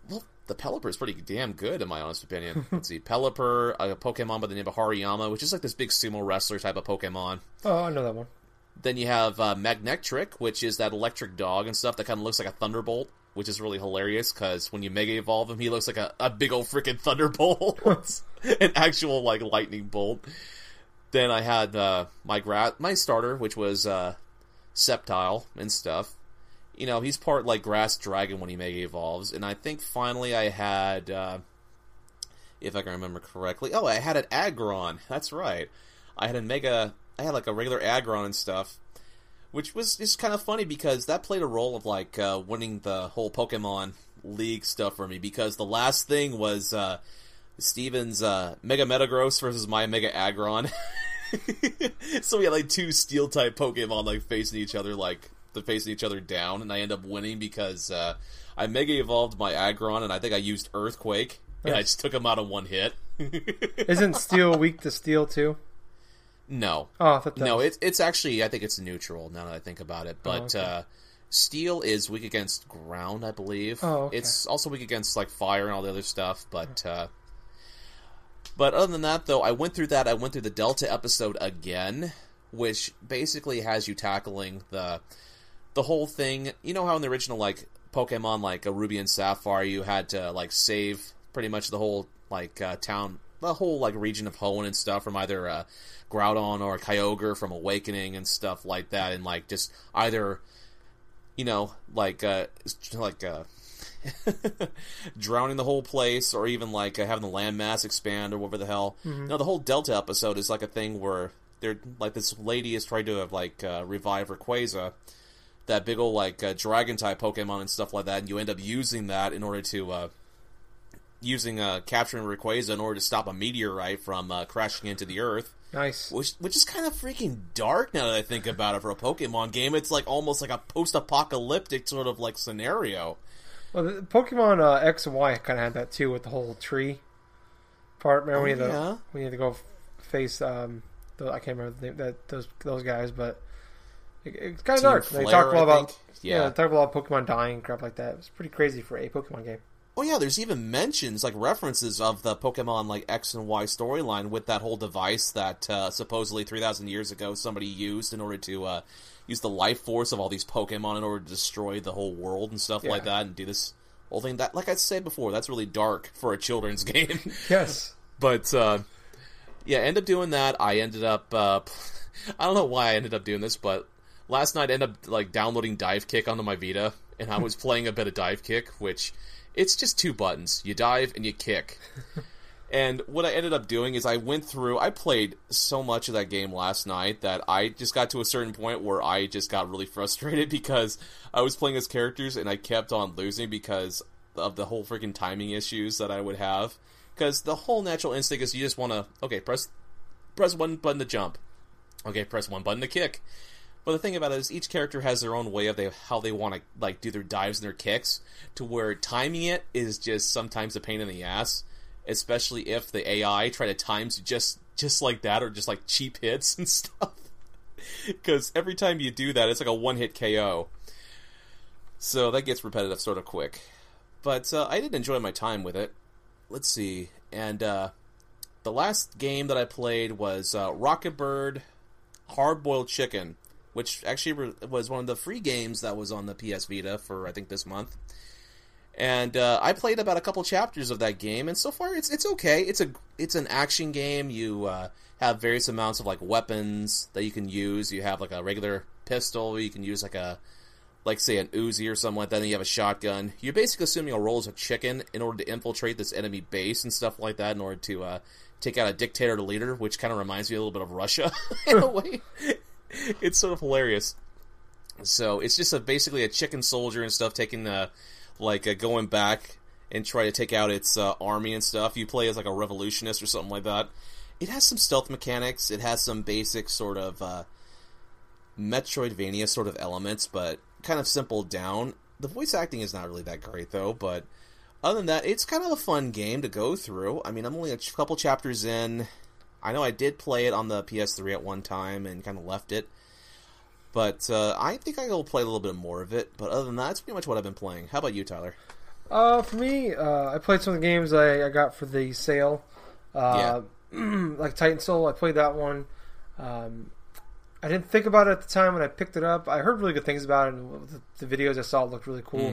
Well, the Pelipper is pretty damn good, in my honest opinion. Let's see, Pelipper, a Pokemon by the name of Hariyama, which is like this big sumo wrestler type of Pokemon. oh, I know that one. Then you have uh, Magnectric, which is that electric dog and stuff that kind of looks like a Thunderbolt, which is really hilarious because when you Mega Evolve him, he looks like a, a big old freaking Thunderbolt, an actual like lightning bolt. Then I had uh, my gra- my starter, which was uh, Sceptile and stuff. You know, he's part like Grass Dragon when he Mega Evolves, and I think finally I had, uh, if I can remember correctly, oh, I had an Aggron. That's right. I had a Mega. I had like a regular Aggron and stuff, which was just kind of funny because that played a role of like uh, winning the whole Pokemon League stuff for me because the last thing was uh, Steven's uh, Mega Metagross versus my Mega Aggron. so we had like two Steel type Pokemon like facing each other, like the facing each other down, and I end up winning because uh, I Mega Evolved my Aggron, and I think I used Earthquake, and I just took him out in one hit. Isn't steel weak to steel too? no, Oh, I thought that No, was- it's it's actually I think it's neutral now that I think about it. But okay. uh, steel is weak against ground, I believe. Oh, okay. It's also weak against like fire and all the other stuff. But uh, but other than that, though, I went through that. I went through the Delta episode again, which basically has you tackling the the whole thing. You know how in the original like Pokemon, like a Ruby and Sapphire, you had to like save pretty much the whole like uh, town, the whole like region of Hoenn and stuff from either uh, Groudon or Kyogre from Awakening and stuff like that, and like just either you know like uh, like uh, drowning the whole place, or even like uh, having the landmass expand, or whatever the hell. Mm-hmm. No, the whole Delta episode is like a thing where they're like this lady is trying to have like uh, revive Rayquaza, that big old like uh, dragon type Pokemon and stuff like that, and you end up using that in order to uh, using uh, capturing Rayquaza in order to stop a meteorite from uh, crashing into the Earth. Nice. Which, which is kind of freaking dark now that I think about it for a Pokemon game. It's like almost like a post-apocalyptic sort of like scenario. Well, Pokemon uh, X and Y kind of had that too with the whole tree part. Remember Oh, you had to yeah. when you had to go face um, the, I can't remember the name, that those those guys, but it, it's kind of dark. they Flare, talk a lot about yeah, Yeah. they talk about Pokemon dying crap like that. It was pretty crazy for a Pokemon game. Oh yeah, there's even mentions like references of the Pokemon like X and Y storyline with that whole device that uh, supposedly 3,000 years ago somebody used in order to uh, use the life force of all these Pokemon in order to destroy the whole world and stuff like that and do this whole thing. That, like I said before, that's really dark for a children's game. Yes. but uh, yeah, end up doing that. I ended up uh, I don't know why I ended up doing this, but last night I ended up like downloading Divekick onto my Vita, and I was playing a bit of Divekick, which it's just two buttons: you dive and you kick. and what I ended up doing is I went through. I played so much of that game last night that I just got to a certain point where I just got really frustrated because I was playing as characters and I kept on losing because of the whole freaking timing issues that I would have. Because the whole natural instinct is you just want to okay press press one button to jump, okay press one button to kick. But the thing about it is, each character has their own way of they, how they want to like do their dives and their kicks. To where timing it is just sometimes a pain in the ass, especially if the AI try to times just just like that or just like cheap hits and stuff. Because every time you do that, it's like a one hit KO. So that gets repetitive sort of quick. But uh, I did enjoy my time with it. Let's see, and uh, the last game that I played was uh, Rocket Bird Hard Boiled Chicken, which actually re- was one of the free games that was on the PS Vita for I think this month. And uh, I played about a couple chapters of that game, and so far it's it's okay. It's a it's an action game. You uh, have various amounts of like weapons that you can use. You have like a regular pistol. You can use like a like say an Uzi or something like that, and you have a shotgun. You're basically assuming a role as a chicken in order to infiltrate this enemy base and stuff like that in order to uh, take out a dictator to leader, which kind of reminds me a little bit of Russia in a way. it's sort of hilarious. So it's just a, basically a chicken soldier and stuff taking the like uh, going back and try to take out its uh, army and stuff. You play as like a revolutionist or something like that. It has some stealth mechanics. It has some basic sort of uh, Metroidvania sort of elements, but kind of simple down. The voice acting is not really that great though, but other than that, it's kind of a fun game to go through. I mean, I'm only a couple chapters in. I know I did play it on the PS3 at one time and kind of left it. But uh, I think I will play a little bit more of it. But other than that, that's pretty much what I've been playing. How about you, Tyler? Uh, for me, uh, I played some of the games I, I got for the sale. Uh, like Titan Soul, I played that one. Um, I didn't think about it at the time when I picked it up. I heard really good things about it, and the, the videos I saw looked really cool.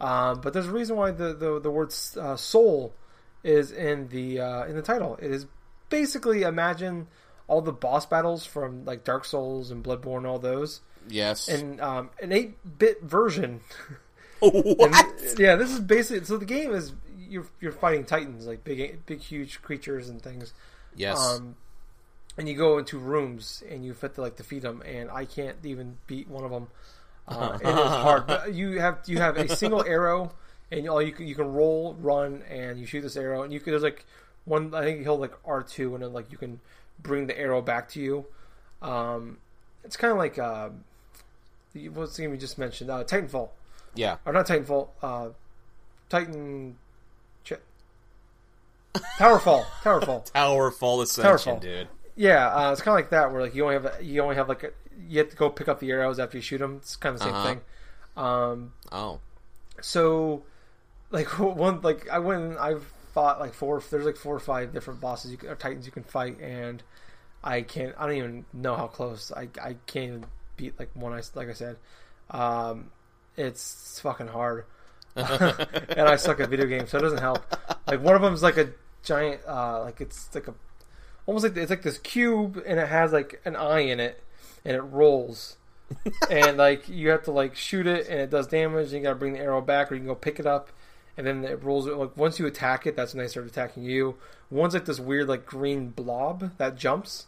Um, but there's a reason why the the, the word uh, soul is in the uh, in the title. It is basically imagine all the boss battles from like Dark Souls and Bloodborne, all those, Yes. And um, an eight bit version. what? Yeah, this is basically so the game is you're you're fighting titans like big big huge creatures and things. yes. Um, and you go into rooms and you fit to like defeat them, and I can't even beat one of them. Uh, it is hard. But you have you have a single arrow, and all you can you can roll, run, and you shoot this arrow, and you can there's like one I think hold like R two, and then like you can bring the arrow back to you. Um, it's kind of like uh, what's the game we just mentioned? Uh, Titanfall yeah. or not Titanfall, uh, Titan, Ch- Towerfall, Towerfall. Tower Fall Ascension, Towerfall. dude. Yeah, uh, it's kind of like that, where like you only have a, you only have like a, you have to go pick up the arrows after you shoot them. It's kind of the same Uh-huh. thing. Um, Oh. so like one like I went I've fought like four. There's like four or five different bosses you can, or titans you can fight, and I can't. I don't even know how close. I I can't even beat like one. I like I said, um, it's fucking hard, and I suck at video games, so it doesn't help. Like one of them is like a giant, uh, like it's like a almost like it's like this cube, and it has like an eye in it, and it rolls. and like you have to like shoot it and it does damage and you gotta bring the arrow back or you can go pick it up and then it rolls like once you attack it that's when they start attacking you one's like this weird like green blob that jumps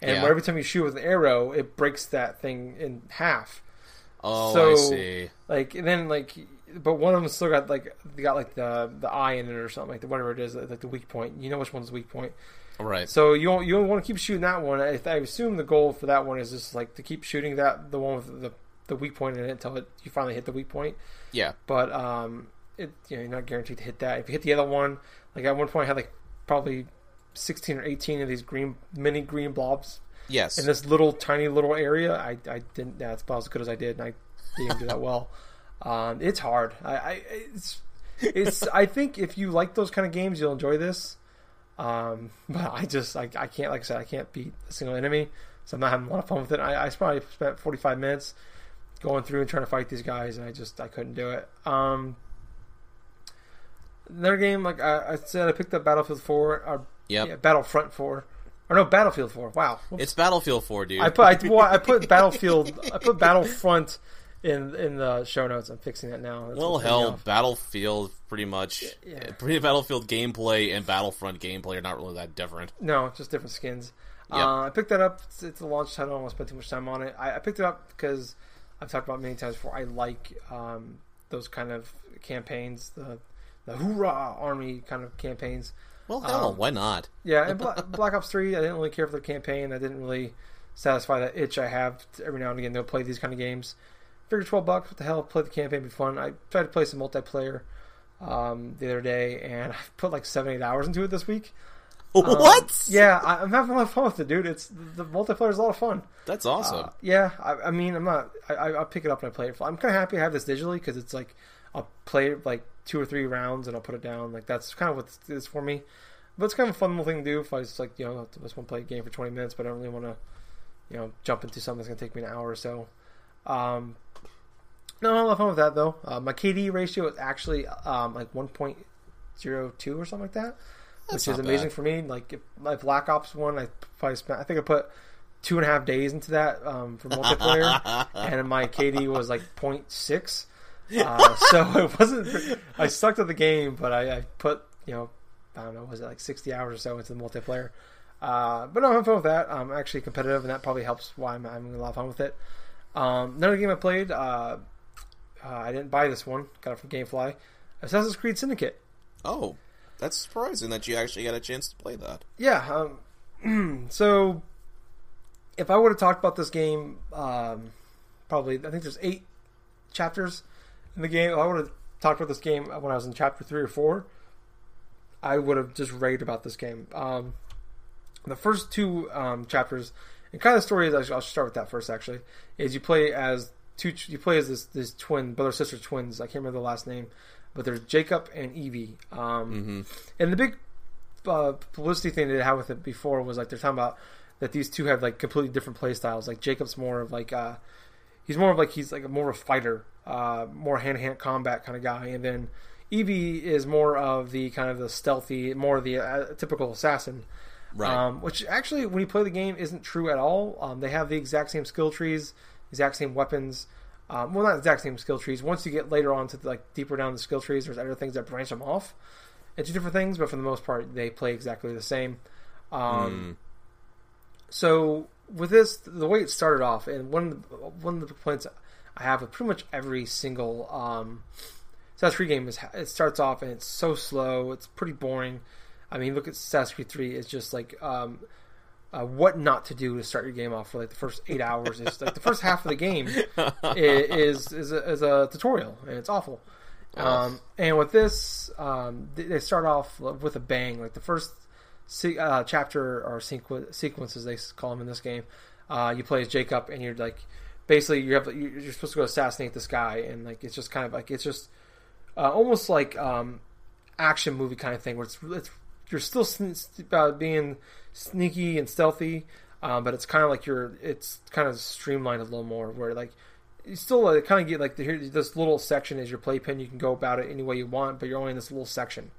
and Yeah. every time you shoot with an arrow it breaks that thing in half Oh, So- I see. like and then like but one of them still got like they got like the the eye in it or something like the, whatever it is like the weak point you know which one's the weak point Right. so you don't, you don't want to keep shooting that one. I, I assume the goal for that one is just like to keep shooting that the one with the the weak point in it until it, you finally hit the weak point. yeah. But um, it you know you're not guaranteed to hit that. If you hit the other one, like at one point I had like probably sixteen or eighteen of these green mini green blobs Yes. in this little tiny little area. I I didn't. That's about as good as I did, and I didn't do that well. Um, it's hard. I, I it's it's. I think if you like those kind of games, you'll enjoy this. Um, but I just I, I can't like I said I can't beat a single enemy, so I'm not having a lot of fun with it. I, I probably spent 45 minutes going through and trying to fight these guys, and I just I couldn't do it. Um, another game like I, I said, I picked up Battlefield 4 or Yep. yeah, Battlefront 4 or no Battlefield 4. Wow, It's Battlefield 4, dude. I put I, well, I put Battlefield I put Battlefront in in the show notes. I'm fixing that now. That's well, what threw me hell, off. Battlefield pretty much. Yeah. Pretty Battlefield gameplay and Battlefront gameplay are not really that different. No, just different skins. Yep. Uh, I picked that up. It's, it's a launch title. I don't want to spend too much time on it. I, I picked it up because I've talked about it many times before. I like um, those kind of campaigns, the the hoorah army kind of campaigns. Well, hell, Um, why not? Yeah, and Black, Black Ops Three, I didn't really care for the campaign. I didn't really satisfy that itch I have every now and again to play these kind of games. Figured twelve bucks, what the hell? Play the campaign, be fun. I tried to play some multiplayer um, the other day, and I put like seven, eight hours into it this week. Um, what? Yeah, I, I'm having a lot of fun with it, dude. It's the multiplayer is a lot of fun. That's awesome. Uh, yeah, I, I mean, I'm not. I, I, I'll pick it up and I play it. I'm kind of happy I have this digitally because it's like I'll play like two or three rounds and I'll put it down. Like that's kind of what this is for me. But it's kind of a fun little thing to do if I just like you know I just want to play a game for 20 minutes, but I don't really want to you know jump into something that's gonna take me an hour or so. Um, no, I have fun with that though. Uh, my KD ratio is actually um, like 1.02 or something like that, That's which is amazing bad. for me. Like if my Black Ops one, I probably spent. I think I put two and a half days into that um, for multiplayer, and my KD was like 0.6. Uh, so it wasn't. I sucked at the game, but I, I put you know I don't know was it like 60 hours or so into the multiplayer. Uh, but no, I'm having fun with that. I'm actually competitive, and that probably helps why I'm having a lot of fun with it. Um, another game I played. Uh, uh, I didn't buy this one. Got it from GameFly. Assassin's Creed Syndicate. oh, that's surprising that you actually got a chance to play that. Yeah. Um, so, if I would have talked about this game, um, probably I think there's eight chapters in the game. If I would have talked about this game when I was in chapter three or four. I would have just raved about this game. Um, the first two um, chapters, and kind of the story is I'll start with that first. Actually, is you play as two. You play as this this twin brother sister twins. I can't remember the last name, but there's Jacob and Evie. Um, And the big uh, publicity thing they had with it before was like they're talking about that these two have like completely different play styles. Like Jacob's more of like uh, he's more of like he's like more of a fighter, uh, more hand to hand combat kind of guy, and then Evie is more of the kind of the stealthy, more of the uh, typical assassin. Right. Um, which actually, when you play the game, isn't true at all. Um, they have the exact same skill trees, exact same weapons. Um, well, not exact same skill trees. Once you get later on to like deeper down the skill trees, there's other things that branch them off into different things. But for the most part, they play exactly the same. Um, So with this, the way it started off, and one of the, one of the complaints I have with pretty much every single um, Assassin's Creed game is it starts off and it's so slow. It's pretty boring. I mean, look at Assassin's Creed Three. It's just like um, uh, what not to do to start your game off for like the first eight hours. Is like the first half of the game is is a, is a tutorial and it's awful. Um, and with this, um, they they start off with a bang. Like the first uh, chapter or sequ- sequences they call them in this game. Uh, you play as Jacob, and you're like basically you have you're supposed to go assassinate this guy, and like it's just kind of like it's just uh, almost like um, action movie kind of thing where it's it's you're still sn- uh, being sneaky and stealthy, um, but it's kind of like you're it's kind of streamlined a little more where like you still kind of get like the, here this little section is your playpen. You can go about it any way you want, but you're only in this little section.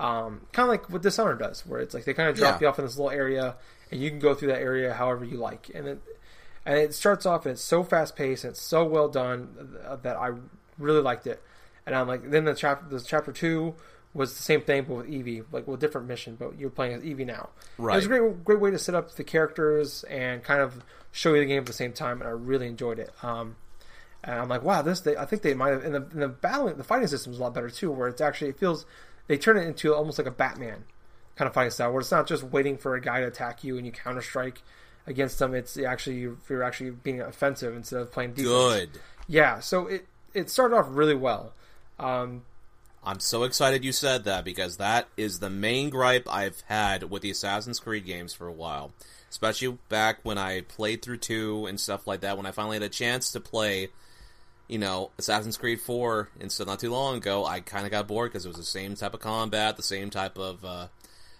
Um, kind of like what Dishonored does, where it's like they kind of drop Yeah. you off in this little area, and you can go through that area however you like. And it and it starts off and it's so fast paced and it's so well done uh, that I really liked it. And I'm like, then the chapter the chapter two was the same thing but with Evie, like with a different mission, but you're playing as Evie now. Right. It was a great great way to set up the characters and kind of show you the game at the same time, and I really enjoyed it. Um, and I'm like, wow, this they, I think they might have. And the, and the battling, the fighting system is a lot better too, where it's actually it feels they turn it into almost like a Batman kind of fighting style, where it's not just waiting for a guy to attack you and you counter strike against them. It's actually you're actually being offensive instead of playing defense. Good. Yeah, so it it started off really well. Um, I'm so excited you said that because that is the main gripe I've had with the Assassin's Creed games for a while. Especially back when I played through 2 and stuff like that, when I finally had a chance to play, you know, Assassin's Creed 4 and stuff not too long ago, I kind of got bored because it was the same type of combat, the same type of uh,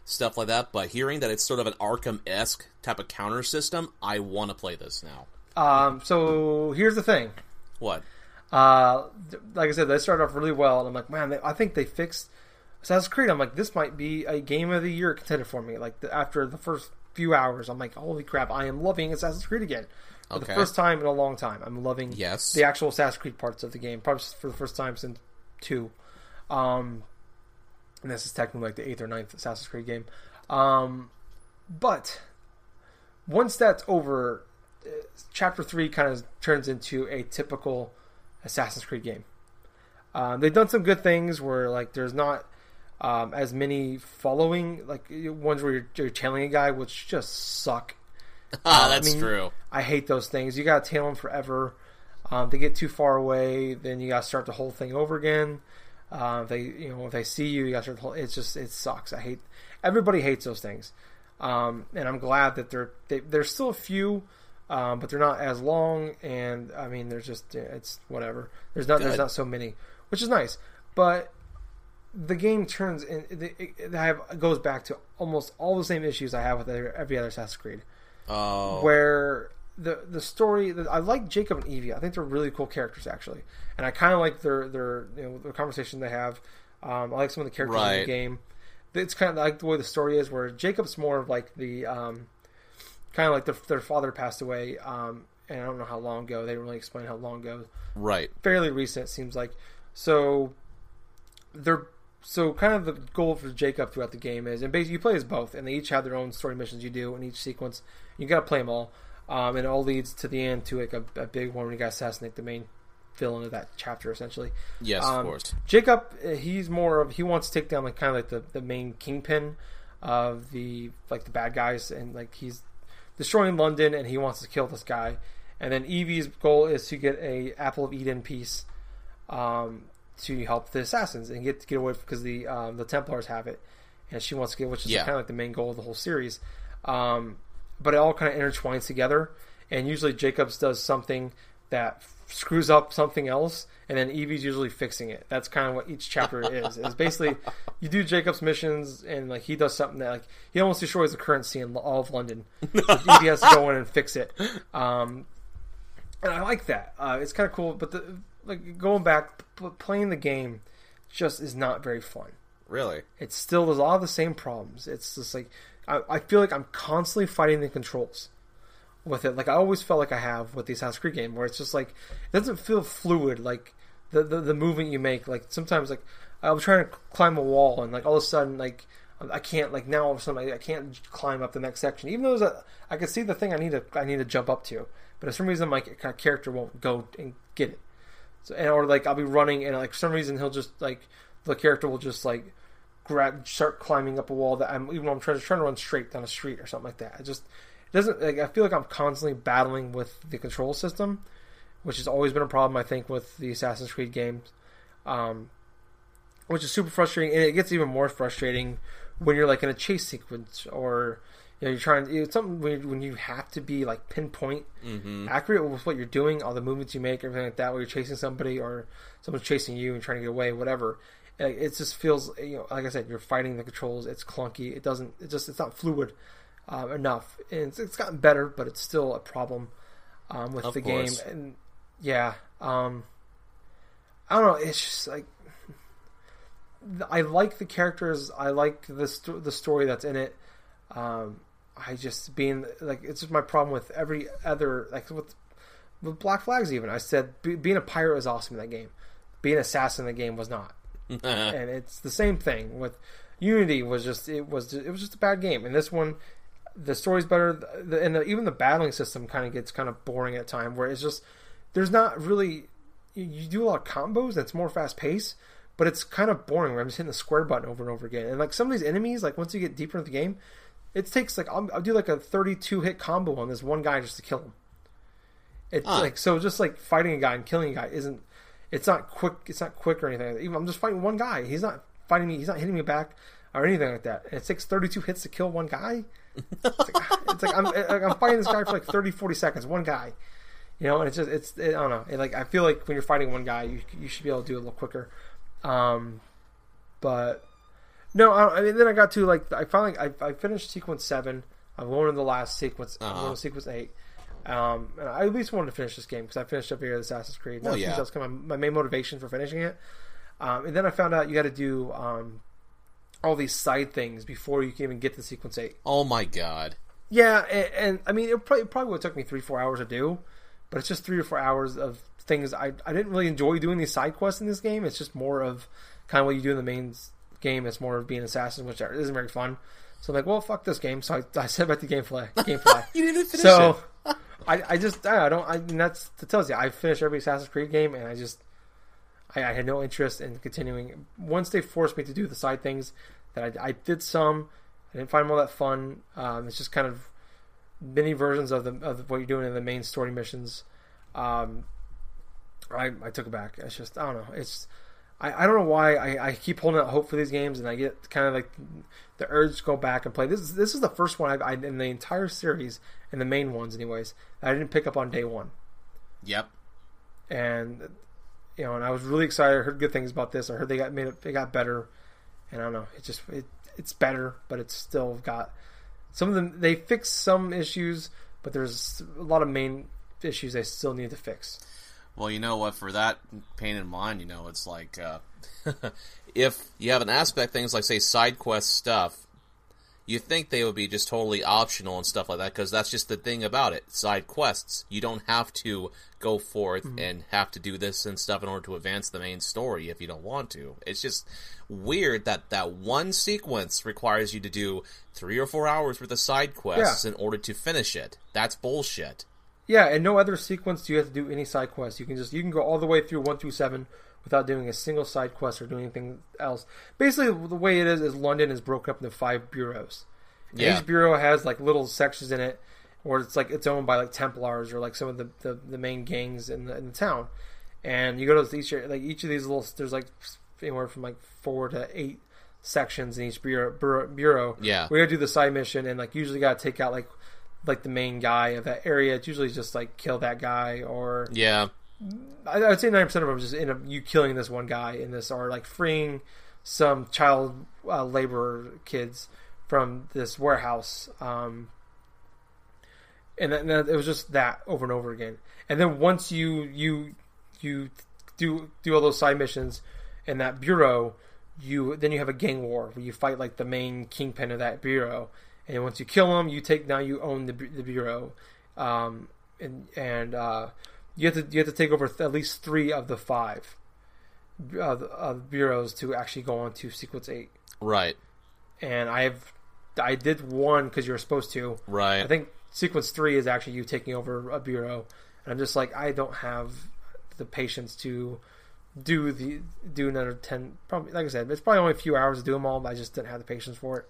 stuff like that. But hearing that it's sort of an Arkham esque type of counter system, I want to play this now. um, so here's the thing. What? Uh, like I said, they started off really well, and I'm like, man, they, I think they fixed Assassin's Creed. I'm like, this might be a game of the year contender for me. Like the, after the first few hours, I'm like, holy crap, I am loving Assassin's Creed again. For the first time in a long time, I'm loving Yes. the actual Assassin's Creed parts of the game, probably for the first time since two. Um, and this is technically like the eighth or ninth Assassin's Creed game. Um, but once that's over, uh, chapter three kind of turns into a typical Assassin's Creed game. Um, they've done some good things where like there's not um, as many following like ones where you're, you're tailing a guy, which just suck. Ah, that's mean, true. I hate those things. You gotta tail them forever. Um, they get too far away, then you gotta start the whole thing over again. Uh, they, you know, if they see you, you gotta start the whole. It's just it sucks. I hate. Everybody hates those things, um, and I'm glad that they're they, there's still a few, um, but they're not as long. And I mean, there's just it's whatever. There's not there's not so many, which is nice. But the game turns and it, it, it have, goes back to almost all the same issues I have with every every other Assassin's Creed Oh. where the the story I like Jacob and Evie. I think they're really cool characters actually, and I kind of like their their you know the conversation they have. Um, I like some of the characters in the game. It's kind of like the way the story is, where Jacob's more of like the um, kind of like their, their father passed away, um, and I don't know how long ago. They didn't really explain how long ago Right. fairly recent, it seems like. So they're so kind of the goal for Jacob throughout the game is, and basically you play as both, and they each have their own story missions you do in each sequence. You got to play them all, um, and it all leads to the end to like a, a big one when you got to assassinate the main villain of that chapter, essentially. Yes, Um, of course. Jacob, uh, he's more of he wants to take down like kind of like the, the main kingpin of the like the bad guys, and like he's destroying London, and he wants to kill this guy. And then Evie's goal is to get a Apple of Eden piece um, to help the assassins and get get away because the um, the Templars have it, and she wants to get, which is Yeah. kind of like the main goal of the whole series. Um, but it all kind of intertwines together, and usually Jacobs does something that screws up something else, and then Evie's usually fixing it. That's kind of what each chapter is. Is basically you do Jacob's missions, and like he does something that like he almost destroys the currency in all of London. But Evie has to go in and fix it. Um, and I like that. Uh, it's kind of cool, but the, like going back, playing the game just is not very fun. Really? It still has of the same problems. It's just like I, I feel like I'm constantly fighting the controls with it. Like I always felt like I have with the Assassin's Creed game, where it's just like it doesn't feel fluid. Like the the, the movement you make. Like sometimes like I'm trying to climb a wall, and like all of a sudden like I can't like now all of a sudden I, I can't climb up the next section, even though there's a, I can see the thing I need to I need to jump up to, but for some reason my character won't go and get it. So, and, or like I'll be running and like for some reason he'll just like the character will just like grab start climbing up a wall that I'm even though I'm trying to trying to run straight down a street or something like that. It just it doesn't like I feel like I'm constantly battling with the control system, which has always been a problem I think with the Assassin's Creed games. Um, which is super frustrating and it gets even more frustrating when you're like in a chase sequence or You know, you're trying. It's something when, when you have to be like pinpoint accurate with what you're doing, all the movements you make, everything like that. Where you're chasing somebody or someone's chasing you and trying to get away, whatever. Uh, It just feels, you know, like I said, you're fighting the controls. It's clunky. It doesn't. It just. It's not fluid uh, enough. And it's, it's gotten better, but it's still a problem um, with Of the course. game. And yeah, um, I don't know. It's just like I like the characters. I like the sto- the story that's in it. Um, I just being like it's just my problem with every other like with with Black Flags. Even I said be, being a pirate was awesome in that game. Being an assassin in the game was not, and it's the same thing with Unity. Was just it was it was just a bad game. And this one, the story's better, the, and the, even the battling system kind of gets kind of boring at time. Where it's just there's not really you, you do a lot of combos. That's more fast paced but it's kind of boring where I'm just hitting the square button over and over again. And like some of these enemies, like once you get deeper into the game, it takes like I'll, I'll do like a 32 hit combo on this one guy just to kill him. It's Ah. like so just like fighting a guy and killing a guy isn't it's not quick it's not quick or anything. Even I'm just fighting one guy. He's not fighting me. He's not hitting me back or anything like that. And it takes 32 hits to kill one guy. It's like, it's like I'm I'm fighting this guy for like 30 40 seconds. One guy. You know, and it's just it's it, I don't know. It, like I feel like when you're fighting one guy, you you should be able to do it a little quicker. Um, but no, I, I mean, then I got to like I finally I, I finished sequence seven. I'm going to the last sequence. I'm Uh-huh. going to sequence eight. Um, and I at least wanted to finish this game because I finished up here with Assassin's Creed. Well, That- yeah. That's kind of my main motivation for finishing it. Um, and then I found out you got to do um, all these side things before you can even get to sequence eight. oh my god. Yeah, and, and I mean, it probably, it probably would have took me three, four hours to do, but it's just three or four hours of things. I, I didn't really enjoy doing these side quests in this game. It's just more of kind of what you do in the main game. It's more of being an assassin, which isn't very fun. So I'm like, well, fuck this game. So I, I set back to gameplay. Gameplay. You didn't finish so it. I, I just I don't I mean that's that tells you I finished every Assassin's Creed game and I just I, I had no interest in continuing. Once they forced me to do the side things, that I, I did some. I didn't find them all that fun. Um, it's just kind of mini versions of the of what you're doing in the main story missions. Um, I I took it back. It's just I don't know. It's I, I don't know why I, I keep holding out hope for these games and I get kind of like the urge to go back and play. This is this is the first one I've, I in the entire series and the main ones anyways that I didn't pick up on day one Yep. and you know, and I was really excited. I heard good things about this. I heard they got made it, it got better, and I don't know. It just it it's better, but it's still got some of them. They fixed some issues, but there's a lot of main issues they still need to fix. Well, you know what? For that pain in mind, you know, it's like uh, if you have an aspect things like say side quest stuff, you think they would be just totally optional and stuff like that because that's just the thing about it. Side quests, you don't have to go forth and have to do this and stuff in order to advance the main story if you don't want to. It's just weird that that one sequence requires you to do three or four hours worth of side quests in order to finish it. That's bullshit. Yeah, and no other sequence do you have to do any side quests. You can just you can go all the way through one through seven without doing a single side quest or doing anything else. Basically, the way it is is London is broken up into five bureaus. Yeah. Each bureau has like little sections in it, or it's like it's owned by like Templars or like some of the the, the main gangs in the, in the town. And you go to each like each of these little there's like anywhere from like four to eight sections in each bureau bureau. bureau. Yeah. we gotta do the side mission and like usually gotta take out like like the main guy of that area. It's usually just like kill that guy or Yeah. I, I would say ninety percent of them just end up you killing this one guy in this, or like freeing some child uh, labor kids from this warehouse. Um, and then, then it was just that over and over again. And then once you you you do do all those side missions in that bureau, you then you have a gang war where you fight like the main kingpin of that bureau. And once you kill them, you take now you own the, the bureau, um, and and uh, you have to you have to take over th- at least three of the five uh, the- uh, bureaus to actually go on to sequence eight. Right. And I've I did one because you were supposed to. Right. I think sequence three is actually you taking over a bureau, and I'm just like I don't have the patience to do the do another ten. Probably like I said, it's probably only a few hours to do them all. But I just didn't have the patience for it.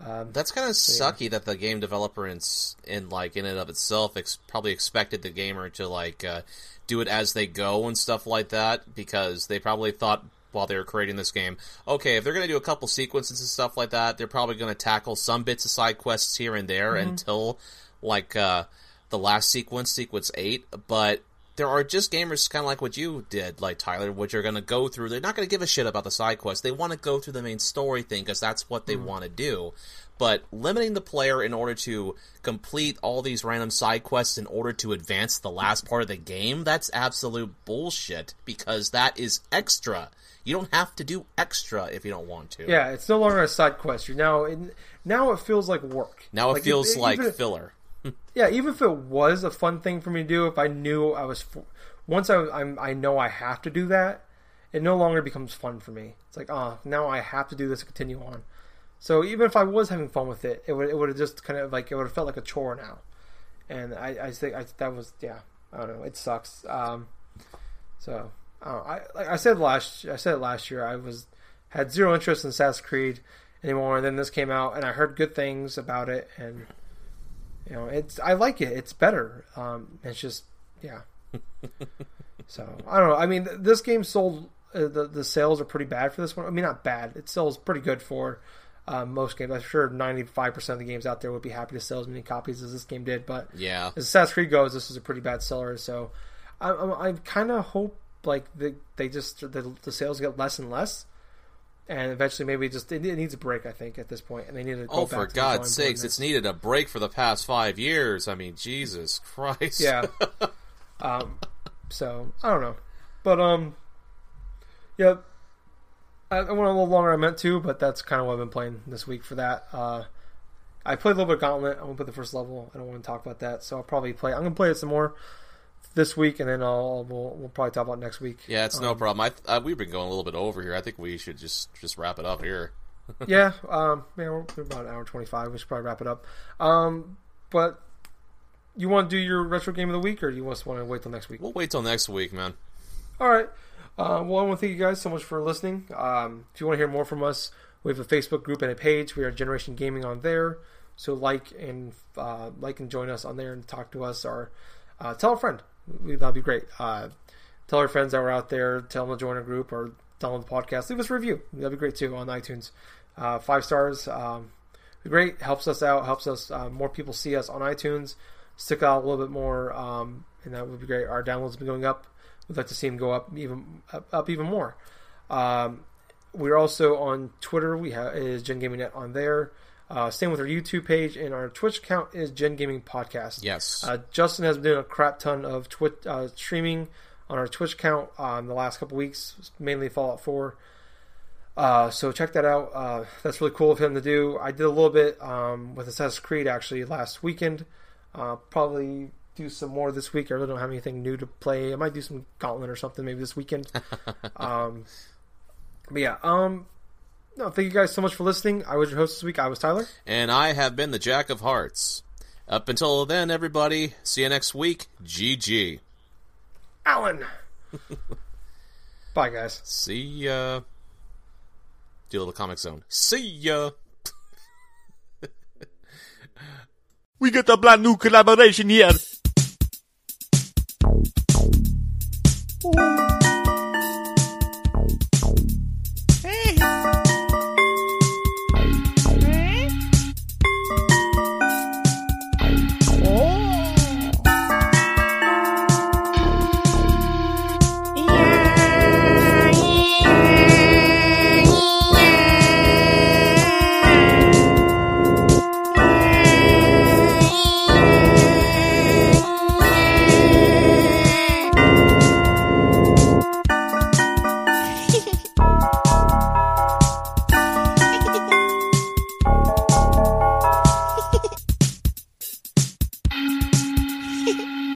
That's kind of sucky that the game developer in, in like in and of itself ex- probably expected the gamer to like uh, do it as they go and stuff like that because they probably thought while they were creating this game. Okay, if they're going to do a couple sequences and stuff like that, they're probably going to tackle some bits of side quests here and there Mm-hmm. until like uh, the last sequence, sequence eight. But there are just gamers kind of like what you did, like Tyler, which are going to go through. They're not going to give a shit about the side quests. They want to go through the main story thing because that's what they Mm-hmm. want to do. But limiting the player in order to complete all these random side quests in order to advance the last part of the game, that's absolute bullshit because that is extra. You don't have to do extra if you don't want to. Yeah, it's no longer a side quest. You're now in, now it feels like work. Now it Like, feels if- like filler. Yeah, even if it was a fun thing for me to do, if I knew I was, f- once I I'm, I know I have to do that, it no longer becomes fun for me. It's like, ah, now I have to do this to continue on. So even if I was having fun with it, it would it would have just kind of like it would have felt like a chore now. And I I think I, that was yeah I don't know it sucks. Um, so I, I like I said last I said last year I was had zero interest in Assassin's Creed anymore. And then this came out and I heard good things about it and you know it's i like it. It's better. Um it's just yeah. So i don't know. I mean th- this game sold uh, the the sales are pretty bad for this one. I mean not bad. It sells pretty good for uh, most games. I'm sure 95% of the games out there would be happy to sell as many copies as this game did but Yeah. as assassin's creed goes this is a pretty bad seller. So i, I, I kind of hope like the, they just the, the sales get less and less and eventually maybe just it, needs a break i think at this point and they need to go Oh, back for God's sakes, it's needed a break for the past five years. I mean, Jesus Christ. Yeah. um, so I don't know, but um, yeah, I, I went a little longer than I meant to, but that's kind of what I've been playing this week for that. Uh, I played a little bit of Gauntlet. I won't put the first level. I don't want to talk about that, so I'll probably play. I'm gonna play it some more this week, and then I'll we'll, we'll probably talk about next week. Yeah, it's no Um, problem. I uh, we've been going a little bit over here. I think we should just just wrap it up here. yeah, um, yeah, we're we're about an hour twenty five. We should probably wrap it up. Um, but you want to do your retro game of the week, or do you want to wait till next week? We'll wait till next week, man. All right. Uh, well, I want to thank you guys so much for listening. Um, if you want to hear more from us, we have a Facebook group and a page. We are Generation Gaming on there. So like and uh, like and join us on there and talk to us or uh, tell a friend. That'd be great. Uh, tell our friends that we're out there. Tell them to join our group or download the podcast. Leave us a review. That'd be great too on iTunes. Uh, five stars. Um, great. Helps us out. Helps us. Uh, more people see us on iTunes. Stick out a little bit more, um, and that would be great. Our downloads have been going up. We'd like to see them go up even up, up even more. Um, we're also on Twitter. We have is Gen Gaming Net on there. Uh, same with our YouTube page and our Twitch account is Gen Gaming Podcast. Yes. Uh, Justin has been doing a crap ton of Twitch uh, streaming on our Twitch account um, the last couple weeks, mainly Fallout 4. Uh, so check that out. Uh, that's really cool of him to do. I did a little bit um, with Assassin's Creed actually last weekend. Uh, probably do some more this week. I really don't have anything new to play. I might do some Gauntlet or something maybe this weekend. um, but yeah, um, no, thank you guys so much for listening. I was your host this week. I was Tyler. and I have been the Jack of Hearts. Up until then, everybody. See you next week. GG. Alan. Bye, guys. See ya. Do a little comic zone. See ya. We got a brand new collaboration here. Ooh.